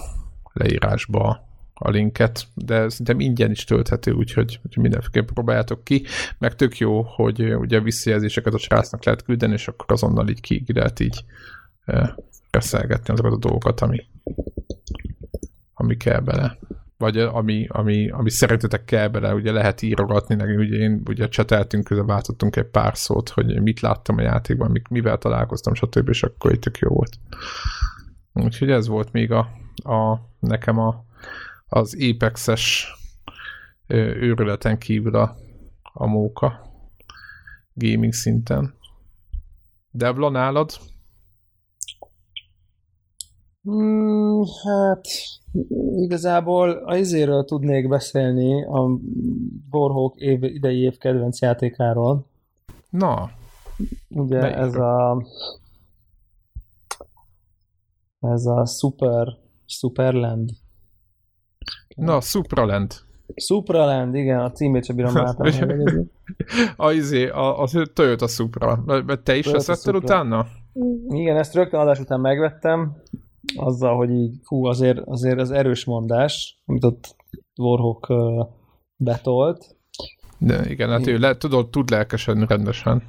A: leírásba a linket, de szerintem ingyen is tölthető, úgyhogy, úgyhogy mindenféleképpen próbáljátok ki, meg tök jó, hogy ugye visszajelzéseket a srácnak lehet küldeni, és akkor azonnal így ki lehet így beszélgetni azokat a dolgokat, ami, ami kell bele vagy ami, ami, ami szerintetek kell bele, ugye lehet írogatni, nekünk ugye én ugye cseteltünk, közben váltottunk egy pár szót, hogy mit láttam a játékban, mivel találkoztam, stb. és akkor itt tök jó volt. Úgyhogy ez volt még a, a nekem a, az Apex-es őrületen kívül a, a móka gaming szinten. Devla, nálad?
C: Hmm, hát igazából a izéről tudnék beszélni, a Warhawk év, idei év kedvenc játékáról.
A: Na.
C: Ugye Melyikről? ez a ez a Super Superland.
A: Na, Supraland.
C: Supraland, igen, a címét sem bírom [laughs] által
A: A izé, a, a Toyota Supra. Te is Toyota ezt vetted utána?
C: Igen, ezt rögtön adás után megvettem azzal, hogy így, hú, azért, azért az erős mondás, amit ott Warhawk uh, betolt.
A: De igen, hát ő le, tudod, tud lelkesedni rendesen.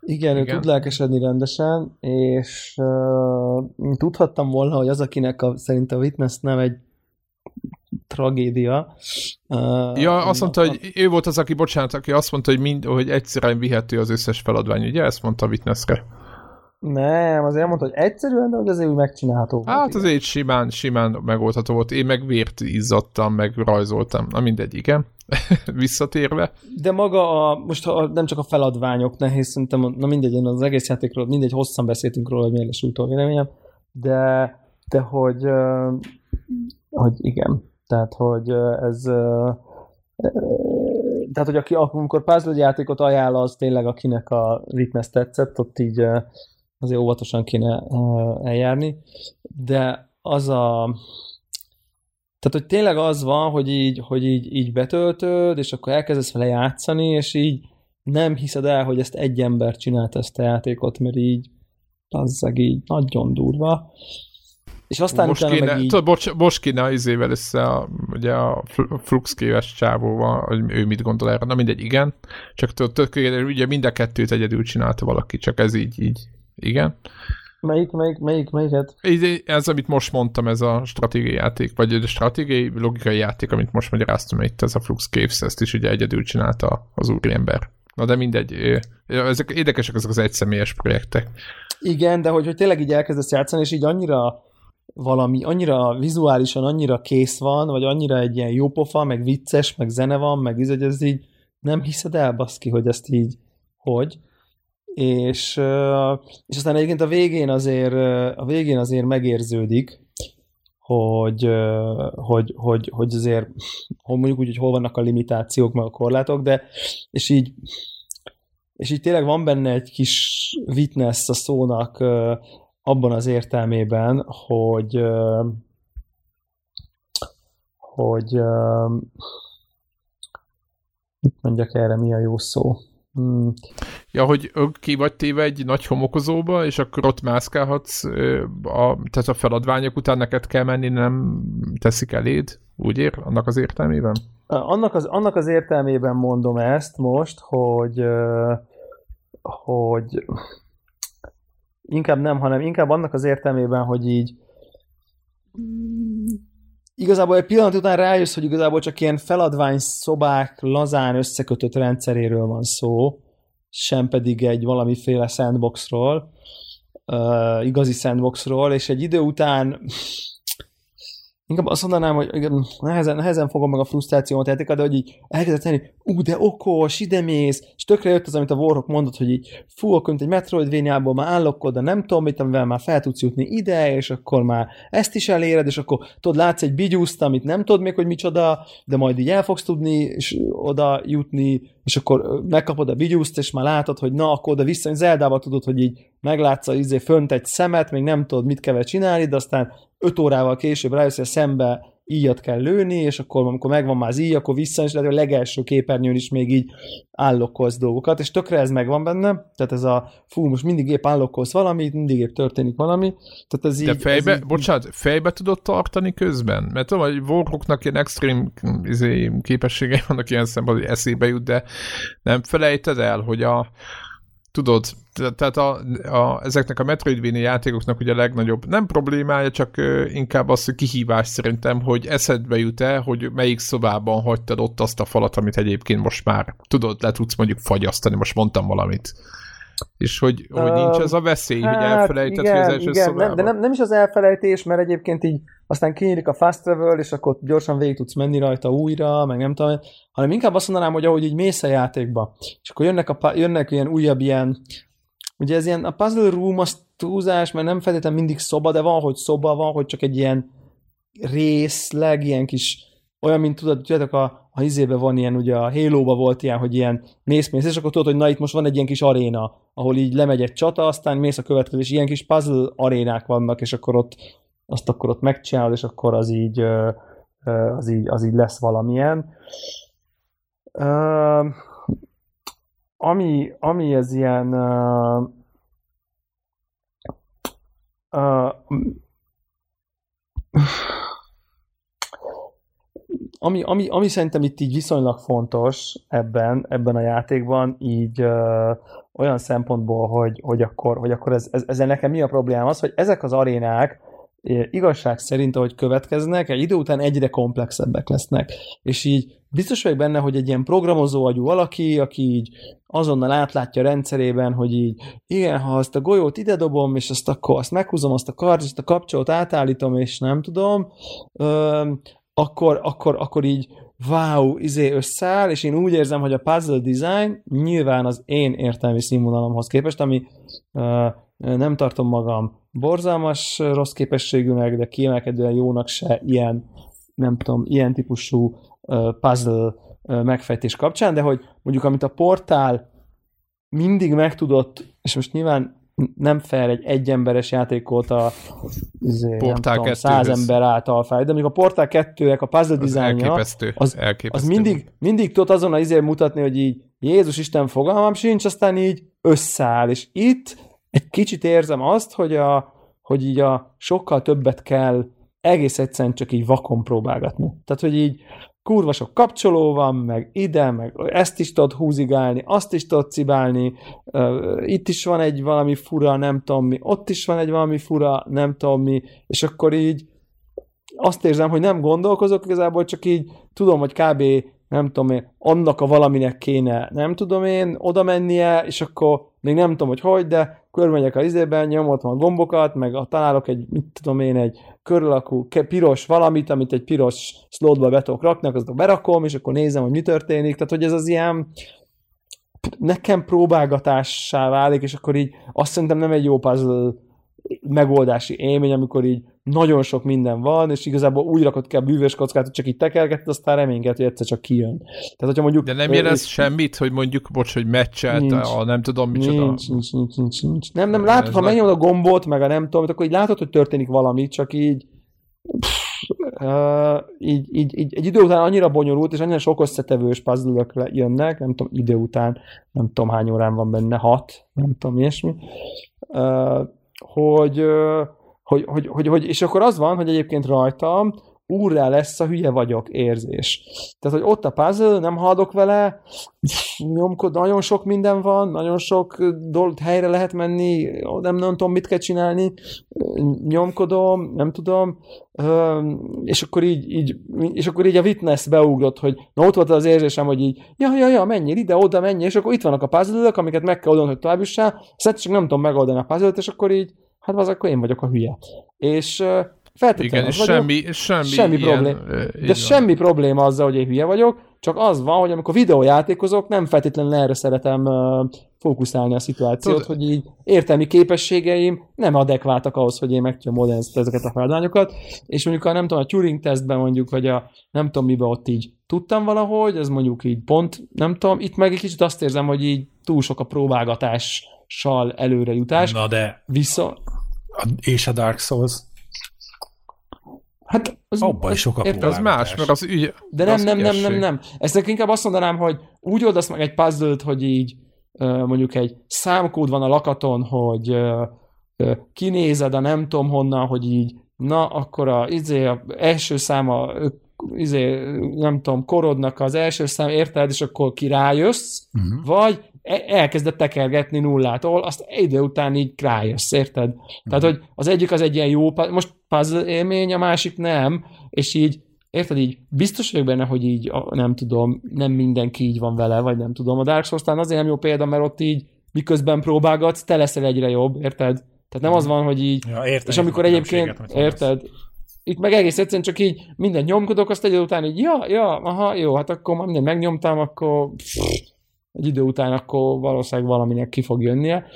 C: Igen, igen, ő tud lelkesedni rendesen, és uh, tudhattam volna, hogy az, akinek a, szerint a Witness nem egy tragédia.
A: Uh, ja, azt mondta, a... hogy ő volt az, aki, bocsánat, aki azt mondta, hogy, mind, hogy egyszerűen vihető az összes feladvány, ugye? Ezt mondta a Witnessre.
C: Nem, azért mondta, hogy egyszerűen, de hogy azért úgy megcsinálható.
A: Hát azért simán, simán megoldható volt. Én meg vért izzadtam, meg rajzoltam. Na mindegy, igen. [laughs] Visszatérve.
C: De maga a, most ha nem csak a feladványok nehéz, szerintem, na mindegy, én az egész játékról, mindegy, hosszan beszéltünk róla, hogy milyen lesz véleményem, de, de hogy, hogy igen, tehát, hogy ez tehát, hogy aki, amikor puzzle játékot ajánl, az tényleg akinek a Witness tetszett, ott így azért óvatosan kéne eljárni, de az a tehát, hogy tényleg az van, hogy így, hogy így, így betöltöd, és akkor elkezdesz vele játszani, és így nem hiszed el, hogy ezt egy ember csinált ezt a játékot, mert így az így nagyon durva. És aztán
A: most
C: utána
A: kéne,
C: meg így...
A: Tudod, bocs, most kéne izével össze a, ugye a Fluxkéves csávóval, hogy ő mit gondol erre. Na mindegy, igen. Csak tudod, ugye mind a kettőt egyedül csinálta valaki, csak ez így, így igen.
C: Melyik, melyik, melyik, melyiket?
A: Ez, amit most mondtam, ez a stratégiai játék, vagy a stratégiai, logikai játék, amit most magyaráztam itt, ez a Flux Caves, ezt is ugye egyedül csinálta az úriember. Na de mindegy, ezek érdekesek ezek az egyszemélyes projektek.
C: Igen, de hogy, hogy tényleg így elkezdesz játszani, és így annyira valami, annyira vizuálisan annyira kész van, vagy annyira egy ilyen jó pofa, meg vicces, meg zene van, meg így, hogy ez így nem hiszed el, baszki, hogy ezt így, hogy és, és aztán egyébként a végén azért, a végén azért megérződik, hogy, hogy, hogy, hogy azért, hogy mondjuk úgy, hogy hol vannak a limitációk, meg a korlátok, de és így, és így tényleg van benne egy kis witness a szónak abban az értelmében, hogy hogy mit mondjak erre, mi a jó szó?
A: Hmm. Ja, hogy ki vagy téve egy nagy homokozóba, és akkor ott mászkálhatsz, a, tehát a feladványok után neked kell menni, nem teszik eléd, úgy ér, annak az értelmében?
C: Annak az, annak az értelmében mondom ezt most, hogy hogy inkább nem, hanem inkább annak az értelmében, hogy így igazából egy pillanat után rájössz, hogy igazából csak ilyen feladvány szobák lazán összekötött rendszeréről van szó, sem pedig egy valamiféle sandboxról, uh, igazi sandboxról, és egy idő után inkább azt mondanám, hogy igen, nehezen, nehezen fogom meg a frusztrációmat játékkal, de hogy így elkezdett tenni, ú, de okos, ide mész, és tökre jött az, amit a Warhawk mondott, hogy így fú, akkor mint egy Metroidvania-ból már állok de nem tudom mit, amivel már fel tudsz jutni ide, és akkor már ezt is eléred, és akkor tudod, látsz egy bigyuszt, amit nem tudod még, hogy micsoda, de majd így el fogsz tudni és oda jutni, és akkor megkapod a bigyuszt, és már látod, hogy na, akkor oda vissza, Zeldába tudod, hogy így meglátsz a izé fönt egy szemet, még nem tudod, mit kell csinálni, de aztán öt órával később rájössz, hogy szembe íjat kell lőni, és akkor amikor megvan már az íj, akkor vissza, és lehet, hogy a legelső képernyőn is még így állokkolsz dolgokat, és tökre ez megvan benne, tehát ez a fú, most mindig épp állokkolsz valamit, mindig épp történik valami. Tehát ez
A: De
C: így,
A: fejbe,
C: ez így,
A: bocsánat, fejbe tudod tartani közben? Mert tudom, hogy Warhawknak ilyen extrém izé, képességei vannak ilyen szempontból, hogy eszébe jut, de nem felejted el, hogy a tudod, tehát a, a, ezeknek a Metroidvania játékoknak ugye a legnagyobb, nem problémája, csak ö, inkább az, hogy kihívás szerintem, hogy eszedbe jut-e, hogy melyik szobában hagytad ott azt a falat, amit egyébként most már tudod, le tudsz mondjuk fagyasztani, most mondtam valamit. És hogy, hogy nincs ez a veszély, hát, hogy elfelejted,
C: igen,
A: hogy az első
C: igen,
A: szobában.
C: nem, de nem, nem is az elfelejtés, mert egyébként így aztán kinyílik a fast travel, és akkor gyorsan végig tudsz menni rajta újra, meg nem tudom, hanem inkább azt mondanám, hogy ahogy így mész a játékba, és akkor jönnek, a, jönnek ilyen újabb ilyen, ugye ez ilyen, a puzzle room az túlzás, mert nem feltétlenül mindig szoba, de van, hogy szoba, van, hogy csak egy ilyen részleg, ilyen kis, olyan, mint tudod, tudjátok, a, a izébe van ilyen, ugye a halo volt ilyen, hogy ilyen mész-mész, és akkor tudod, hogy na itt most van egy ilyen kis aréna, ahol így lemegy egy csata, aztán mész a következő, és ilyen kis puzzle arénák vannak, és akkor ott azt akkor ott megcsinálod, és akkor az így, az így, az így lesz valamilyen. Ami, ami ez ilyen ami, ami, ami szerintem itt így viszonylag fontos ebben, ebben a játékban, így ö, olyan szempontból, hogy, hogy akkor, hogy akkor ez, ez, ezzel nekem mi a problémám az, hogy ezek az arénák igazság szerint, ahogy következnek, egy idő után egyre komplexebbek lesznek. És így biztos vagyok benne, hogy egy ilyen programozó agyú valaki, aki így azonnal átlátja rendszerében, hogy így igen, ha azt a golyót ide dobom, és azt akkor azt meghúzom, azt a kart, ezt a kapcsolót átállítom, és nem tudom, akkor, akkor, akkor így wow, izé összeáll, és én úgy érzem, hogy a puzzle design nyilván az én értelmi színvonalomhoz képest, ami ö, nem tartom magam borzalmas rossz képességűnek, de kiemelkedően jónak se ilyen, nem tudom, ilyen típusú uh, puzzle uh, megfejtés kapcsán, de hogy mondjuk amit a portál mindig megtudott, és most nyilván nem fel egy egyemberes játékot a izé, tudom, száz ember által fel, de mondjuk a Portál 2 a puzzle dizájnja,
A: elképesztő,
C: az,
A: elképesztő.
C: az mindig, mindig tudod azon az izé mutatni, hogy így Jézus Isten fogalmam sincs, aztán így összeáll, és itt egy kicsit érzem azt, hogy, a, hogy így a sokkal többet kell egész egyszerűen csak így vakon próbálgatni. Tehát, hogy így kurva sok kapcsoló van, meg ide, meg ezt is tudod húzigálni, azt is tudod cibálni, itt is van egy valami fura, nem tudom mi, ott is van egy valami fura, nem tudom mi, és akkor így azt érzem, hogy nem gondolkozok igazából, csak így tudom, hogy kb nem tudom én, annak a valaminek kéne, nem tudom én, oda mennie, és akkor még nem tudom, hogy hogy, de körmegyek a izében, nyomotom a gombokat, meg a, találok egy, mit tudom én, egy körülakú piros valamit, amit egy piros slotba be tudok rakni, azt berakom, és akkor nézem, hogy mi történik. Tehát, hogy ez az ilyen nekem próbálgatássá válik, és akkor így azt szerintem nem egy jó puzzle megoldási élmény, amikor így nagyon sok minden van, és igazából úgy rakod ki a bűvös kockát, hogy csak így tekerget, aztán reménykedt, hogy egyszer csak kijön. Tehát, hogyha mondjuk,
A: De nem érez semmit, hogy mondjuk, bocs, hogy meccselt, nincs, a nem tudom micsoda.
C: Nincs, nincs, nincs, nincs, nincs. Nem, nem, látod, ha megnyomod a gombot, meg a nem tudom, akkor így látod, hogy történik valami, csak így pff, uh, így, így, így, egy idő után annyira bonyolult, és annyira sok összetevős puzzle jönnek, nem tudom, idő után, nem tudom hány órán van benne, hat, nem tudom, ilyesmi, uh, hogy, hogy, hogy, hogy, hogy, és akkor az van, hogy egyébként rajtam úrrá lesz a hülye vagyok érzés. Tehát, hogy ott a puzzle, nem haladok vele, nyomkod, nagyon sok minden van, nagyon sok dolog, helyre lehet menni, nem, nem tudom, mit kell csinálni, nyomkodom, nem tudom, és akkor így, így, és akkor így a witness beugrott, hogy na ott volt az érzésem, hogy így, ja, ja, ja, menjél ide, oda, menjél, és akkor itt vannak a puzzle amiket meg kell oldani, hogy tovább jussál, csak nem tudom megoldani a puzzle és akkor így, hát az akkor én vagyok a hülye. És Feltétlenül
A: Igen, és
C: vagyok,
A: semmi, semmi,
C: semmi
A: ilyen,
C: problém.
A: ö, így
C: de
A: van.
C: semmi probléma azzal, hogy én hülye vagyok, csak az van, hogy amikor videójátékozok, nem feltétlenül erre szeretem fókuszálni a szituációt,
A: Tudod-
C: hogy így értelmi képességeim nem adekváltak ahhoz, hogy én meg tudjam oldani ezt- ezeket a feladványokat, és mondjuk a nem tudom, a Turing tesztben mondjuk, vagy a nem tudom miben ott így tudtam valahogy, ez mondjuk így pont, nem tudom, itt meg egy kicsit azt érzem, hogy így túl sok a próbálgatással előrejutás,
B: Na de,
C: viszont
B: a, és a Dark Souls,
C: Hát az,
B: abban is sok a
C: érted?
A: Az más, mert az ügy,
C: De nem,
A: az
C: nem, nem, nem, nem. Ezt inkább azt mondanám, hogy úgy oldasz meg egy puzzle hogy így mondjuk egy számkód van a lakaton, hogy kinézed a nem tudom honnan, hogy így na, akkor a, izé, a első száma ö, izé, nem tudom, korodnak az első szám, érted, és akkor kirájössz,
B: uh-huh.
C: vagy e- elkezded tekergetni nullától, azt egy idő után így rájössz, érted? Tehát, hogy az egyik az egy ilyen jó, most puzzle élmény, a másik nem, és így, érted, így biztos vagyok benne, hogy így, nem tudom, nem mindenki így van vele, vagy nem tudom. A Dark Souls talán azért nem jó példa, mert ott így miközben próbálgatsz, te leszel egyre jobb, érted? Tehát nem az van, hogy így,
B: ja, értem,
C: és amikor egyébként, érted, itt meg egész egyszerűen csak így mindent nyomkodok, azt egy után így, ja, ja, aha, jó, hát akkor már mindent megnyomtam, akkor egy idő után akkor valószínűleg valaminek ki fog jönnie.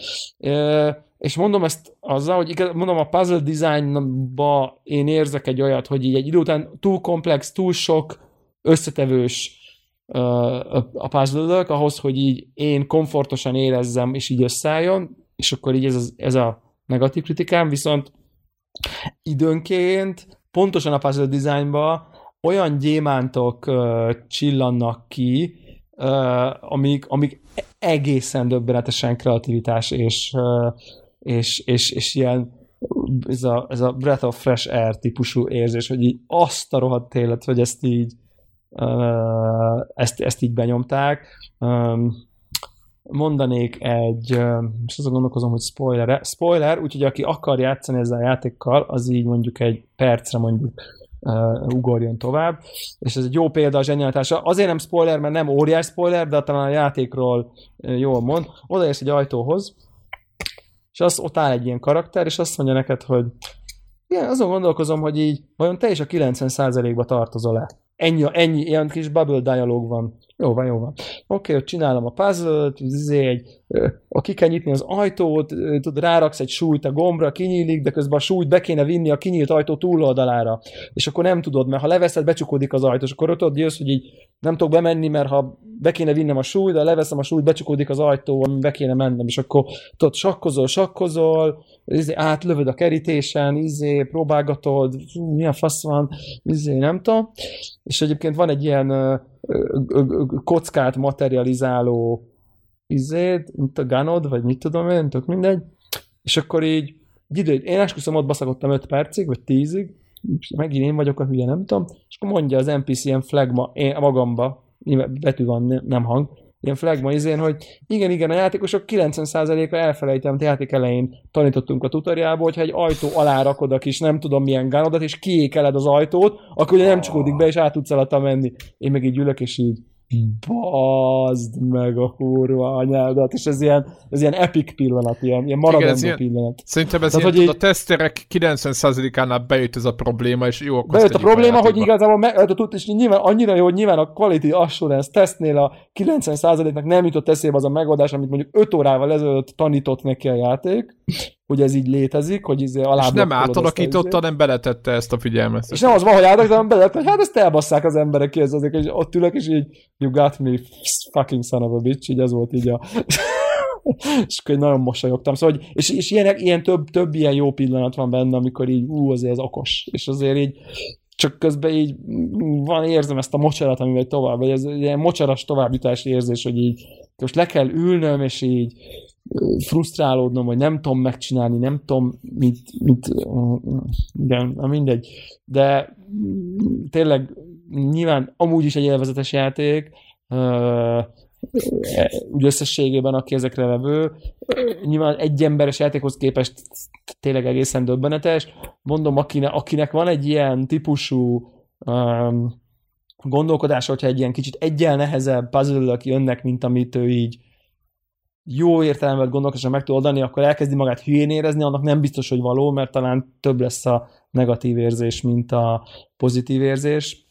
C: És mondom ezt azzal, hogy igaz, mondom, a puzzle designba én érzek egy olyat, hogy így egy idő után túl komplex, túl sok összetevős a puzzle ahhoz, hogy így én komfortosan érezzem, és így összeálljon, és akkor így ez, ez a negatív kritikám, viszont időnként pontosan a puzzle designba olyan gyémántok uh, csillannak ki, uh, amik, amik egészen döbbenetesen kreativitás és, uh, és, és, és ilyen ez a, ez a breath of fresh air típusú érzés, hogy így azt a rohadt élet, hogy ezt így uh, ezt, ezt így benyomták. Um, mondanék egy, és azon gondolkozom, hogy spoiler spoiler, úgyhogy aki akar játszani ezzel a játékkal, az így mondjuk egy percre mondjuk uh, ugorjon tovább, és ez egy jó példa a zsenialitásra. Azért nem spoiler, mert nem óriás spoiler, de talán a játékról jól mond. Odaérsz egy ajtóhoz, és az, ott áll egy ilyen karakter, és azt mondja neked, hogy igen, azon gondolkozom, hogy így vajon te is a 90%-ba tartozol-e? Ennyi, ennyi, ilyen kis bubble dialog van. Jó van, jó van. Oké, okay, csinálom a puzzle-t, izé egy, a ki kell nyitni az ajtót, tud, ráraksz egy súlyt a gombra, kinyílik, de közben a súlyt be kéne vinni a kinyílt ajtó túloldalára. És akkor nem tudod, mert ha leveszed, becsukódik az ajtó, és akkor tudod, jössz, hogy így nem tudok bemenni, mert ha be kéne vinnem a súlyt, de leveszem a súlyt, becsukódik az ajtó, ami be kéne mennem, és akkor tudod, sakkozol, sakkozol, izé, átlövöd a kerítésen, izé, próbálgatod, fú, milyen fasz van, izé, nem tudom. És egyébként van egy ilyen kockát materializáló izéd, mint a ganod, vagy mit tudom én, tök mindegy. És akkor így egy idő, én esküszöm, ott baszakodtam 5 percig, vagy 10-ig, megint én vagyok a hülye, nem tudom, és akkor mondja az NPC ilyen flagma, én magamba, betű van, nem hang, ilyen flagma izén, hogy igen, igen, a játékosok 90%-a elfelejtem, a játék elején tanítottunk a tutoriából, hogyha egy ajtó alá rakod a kis nem tudom milyen gánodat, és kiékeled az ajtót, akkor ugye nem csukódik be, és át tudsz alatta menni. Én meg így ülök, és így bazd meg a kurva anyádat, és ez ilyen, ez ilyen epic pillanat, ilyen, ilyen maradandó
A: ilyen-
C: pillanat.
A: Szerintem ez
C: Tehát,
A: ilyen,
C: hogy
A: tudod, a teszterek 90%-ánál bejött ez a probléma, és jó,
C: Bejött a probléma, hogy
A: játékba.
C: igazából meg, tud, és nyilván annyira jó, hogy nyilván a quality assurance tesztnél a 90%-nak nem jutott eszébe az a megoldás, amit mondjuk 5 órával ezelőtt tanított neki a játék, hogy ez így létezik, hogy izé alá
A: És nem átalakította, nem beletette ezt a figyelmet.
C: És nem az van, hogy átalakítom, bele, hogy hát ezt elbasszák az emberek ki, azért, hogy ott ülök, és így you got me, fucking son of a bitch, így ez volt így a... [laughs] és akkor nagyon mosolyogtam. Szóval, hogy, és, és ilyen, ilyen több, több ilyen jó pillanat van benne, amikor így, ú, azért ez okos. És azért így, csak közben így van, érzem ezt a mocsarat, ami megy tovább, vagy ez ilyen mocsaras továbbjutási érzés, hogy így most le kell ülnöm, és így frusztrálódnom, hogy nem tudom megcsinálni, nem tudom mit, mit igen, na mindegy. De tényleg nyilván amúgy is egy élvezetes játék, úgy összességében, aki ezekre levő, nyilván egy emberes játékhoz képest tényleg egészen döbbenetes. Mondom, akinek, akinek van egy ilyen típusú um, gondolkodás, hogyha egy ilyen kicsit egyel nehezebb puzzle jönnek, mint amit ő így jó értelemben gondolkosan meg tud oldani, akkor elkezdi magát hülyén érezni, annak nem biztos, hogy való, mert talán több lesz a negatív érzés, mint a pozitív érzés.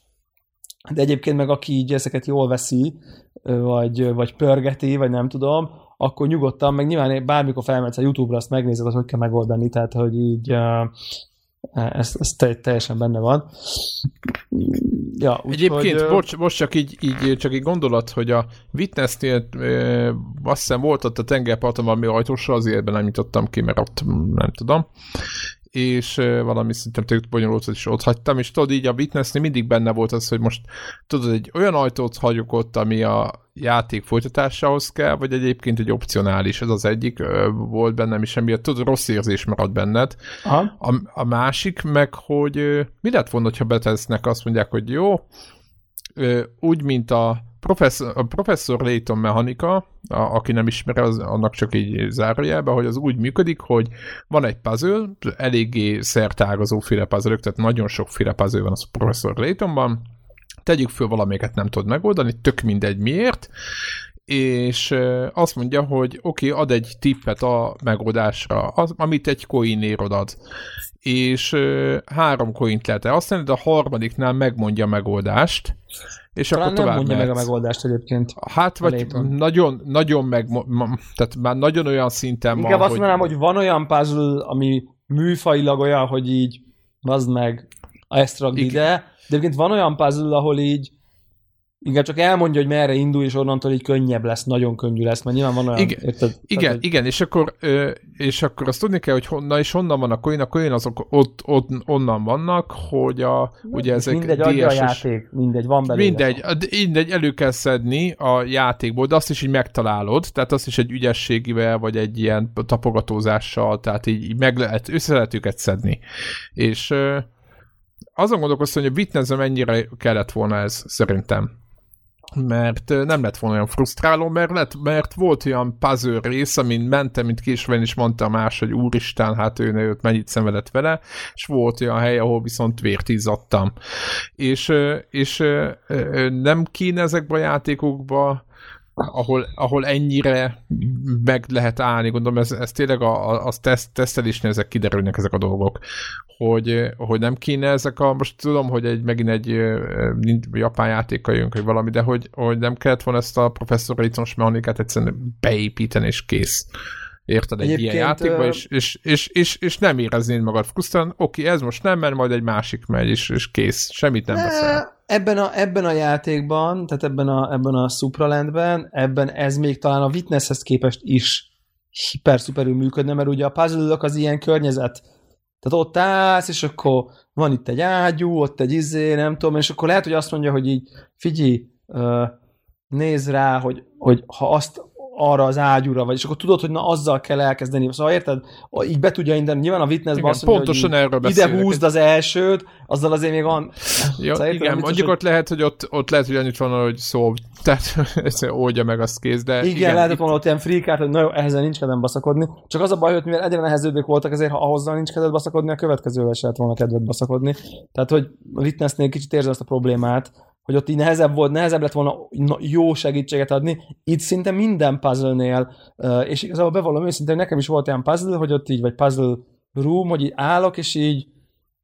C: De egyébként meg aki így ezeket jól veszi, vagy, vagy pörgeti, vagy nem tudom, akkor nyugodtan, meg nyilván bármikor felmehetsz a YouTube-ra, azt megnézed, hogy hogy kell megoldani, tehát hogy így ez, ez teljesen benne van.
A: Ja, úgy, Egyébként, hogy, bocs, most csak így, így, csak így gondolat, hogy a Witness-nél ö, azt hiszem volt ott a tengerparton valami ajtósra, az életben nem nyitottam ki, mert ott nem tudom és valami szerintem tök bonyolultat is ott hagytam, és tudod, így a witness mindig benne volt az, hogy most tudod, egy olyan ajtót hagyok ott, ami a játék folytatásához kell, vagy egyébként egy opcionális, ez az egyik volt bennem is, emiatt tudod, rossz érzés marad benned. A, a másik meg, hogy mi lett volna, ha betesznek, azt mondják, hogy jó, úgy, mint a professzor, a professzor Layton mechanika, a, aki nem ismeri, az, annak csak így zárójelbe, hogy az úgy működik, hogy van egy puzzle, eléggé szertágazó féle puzzle tehát nagyon sok féle puzzle van az a professzor Laytonban, tegyük föl valamelyiket nem tudod megoldani, tök mindegy miért, és azt mondja, hogy oké, okay, ad egy tippet a megoldásra, az, amit egy coinért ad, és három coint lehet elhasználni, de a harmadiknál megmondja a megoldást, és
C: Talán
A: akkor
C: nem mondja mehetsz. meg a megoldást egyébként.
A: Hát, vagy nagyon, nagyon meg, tehát már nagyon olyan szinten
C: Inkább van, azt hogy... mondanám, hogy van olyan puzzle, ami műfajilag olyan, hogy így, bazd meg, ezt ragd ide, de egyébként van olyan puzzle, ahol így igen, csak elmondja, hogy merre indul, és onnantól így könnyebb lesz, nagyon könnyű lesz, mert nyilván van olyan...
A: Igen, érted, igen, tehát, hogy... igen és, akkor, és akkor azt tudni kell, hogy honnan és honnan van a coin, a coin azok ott, ott onnan vannak, hogy a, ugye ezek
C: Mindegy, adja a játék, mindegy, van belőle.
A: Mindegy, mindegy, elő kell szedni a játékból, de azt is így megtalálod, tehát azt is egy ügyességivel, vagy egy ilyen tapogatózással, tehát így, így meg lehet, össze lehet őket szedni. És azon gondolkoztam, hogy a Witness mennyire kellett volna ez szerintem mert nem lett volna olyan frusztráló, mert, lett, mert volt olyan puzzle rész, amin mentem, mint később is mondta más, hogy úristen, hát ő őt mennyit szenvedett vele, és volt olyan hely, ahol viszont vért izzadtam. És, és nem kéne ezekbe a játékokba ahol, ahol ennyire meg lehet állni, gondolom ez, ez tényleg a, a, a teszt, tesztelésnél ezek kiderülnek ezek a dolgok, hogy, hogy nem kéne ezek a, most tudom, hogy egy, megint egy japán játékkal jönk, vagy valami, de hogy, hogy nem kellett volna ezt a professzor Laytonos mechanikát egyszerűen beépíteni, és kész. Érted, egy Egyébként, ilyen játékba, és, és, és, és, és nem éreznéd magad frusztrálni, oké, ez most nem, mert majd egy másik megy, és, és kész, semmit nem beszél.
C: Ebben a, ebben a játékban, tehát ebben a, ebben a Supralandben, ebben ez még talán a Witnesshez képest is hiper-szuperül működne, mert ugye a puzzle az ilyen környezet. Tehát ott állsz, és akkor van itt egy ágyú, ott egy izé, nem tudom, és akkor lehet, hogy azt mondja, hogy így figyelj, nézd rá, hogy, hogy ha azt arra az ágyúra, vagy és akkor tudod, hogy na azzal kell elkezdeni. Szóval érted? Így be tudja indítani. Nyilván a witness igen, azt
A: mondja, pontosan
C: hogy
A: erről
C: ide húzd az elsőt, azzal azért még van.
A: Jó, szóval igen, mondjuk hogy... ott lehet, hogy ott, ott lehet, hogy annyit van, hogy szó, tehát [laughs] oldja meg azt kész, de
C: igen, igen lehetett volna ott ilyen frikát, hogy na jó, ehhez nincs kedvem baszakodni. Csak az a baj, hogy mivel egyre nehezőbbek voltak, ezért ha ahhoz nincs kedved baszakodni, a következővel se lehet volna kedved baszakodni. Tehát, hogy a Witnessnél kicsit érzi azt a problémát, hogy ott így nehezebb volt, nehezebb lett volna jó segítséget adni. Itt szinte minden puzzle-nél, és igazából bevallom őszintén, nekem is volt olyan puzzle, hogy ott így, vagy puzzle room, hogy így állok, és így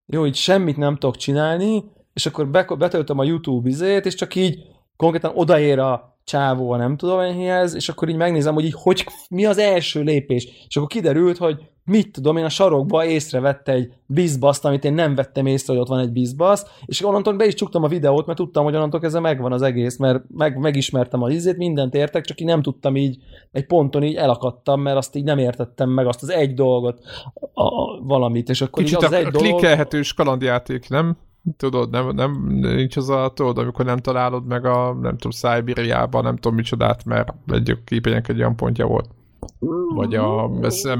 C: jó, így semmit nem tudok csinálni, és akkor betöltöm a YouTube izét, és csak így konkrétan odaér a csávó, nem tudom ennyihez, és akkor így megnézem, hogy így hogy, mi az első lépés. És akkor kiderült, hogy mit tudom, én a sarokba észrevette egy bizbaszt, amit én nem vettem észre, hogy ott van egy bizbasz, és onnantól be is csuktam a videót, mert tudtam, hogy onnantól ez megvan az egész, mert meg, megismertem az izét, mindent értek, csak én nem tudtam így, egy ponton így elakadtam, mert azt így nem értettem meg, azt az egy dolgot, a, a, valamit, és akkor
A: Kicsit
C: így az
A: a,
C: egy
A: a klikkelhetős kalandjáték, nem? Tudod, nem, nem, nincs az a, tudod, amikor nem találod meg a, nem tudom, Szájbériában, nem tudom micsodát, mert egy képények egy olyan pontja volt. Vagy a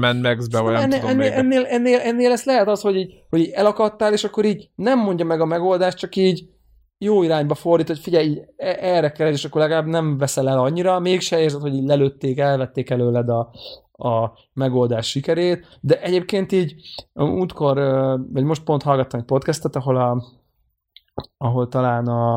A: Mad Max-be, vagy nem
C: ennél,
A: tudom
C: ennél, ennél, ennél, ennél ezt lehet az, hogy így, hogy így elakadtál, és akkor így nem mondja meg a megoldást, csak így jó irányba fordít, hogy figyelj, így e- erre kell, és akkor legalább nem veszel el annyira, mégse érzed, hogy így lelőtték, elvették előled a, a megoldás sikerét, de egyébként így útkor, vagy most pont hallgattam egy podcastet, ahol, a, ahol talán a,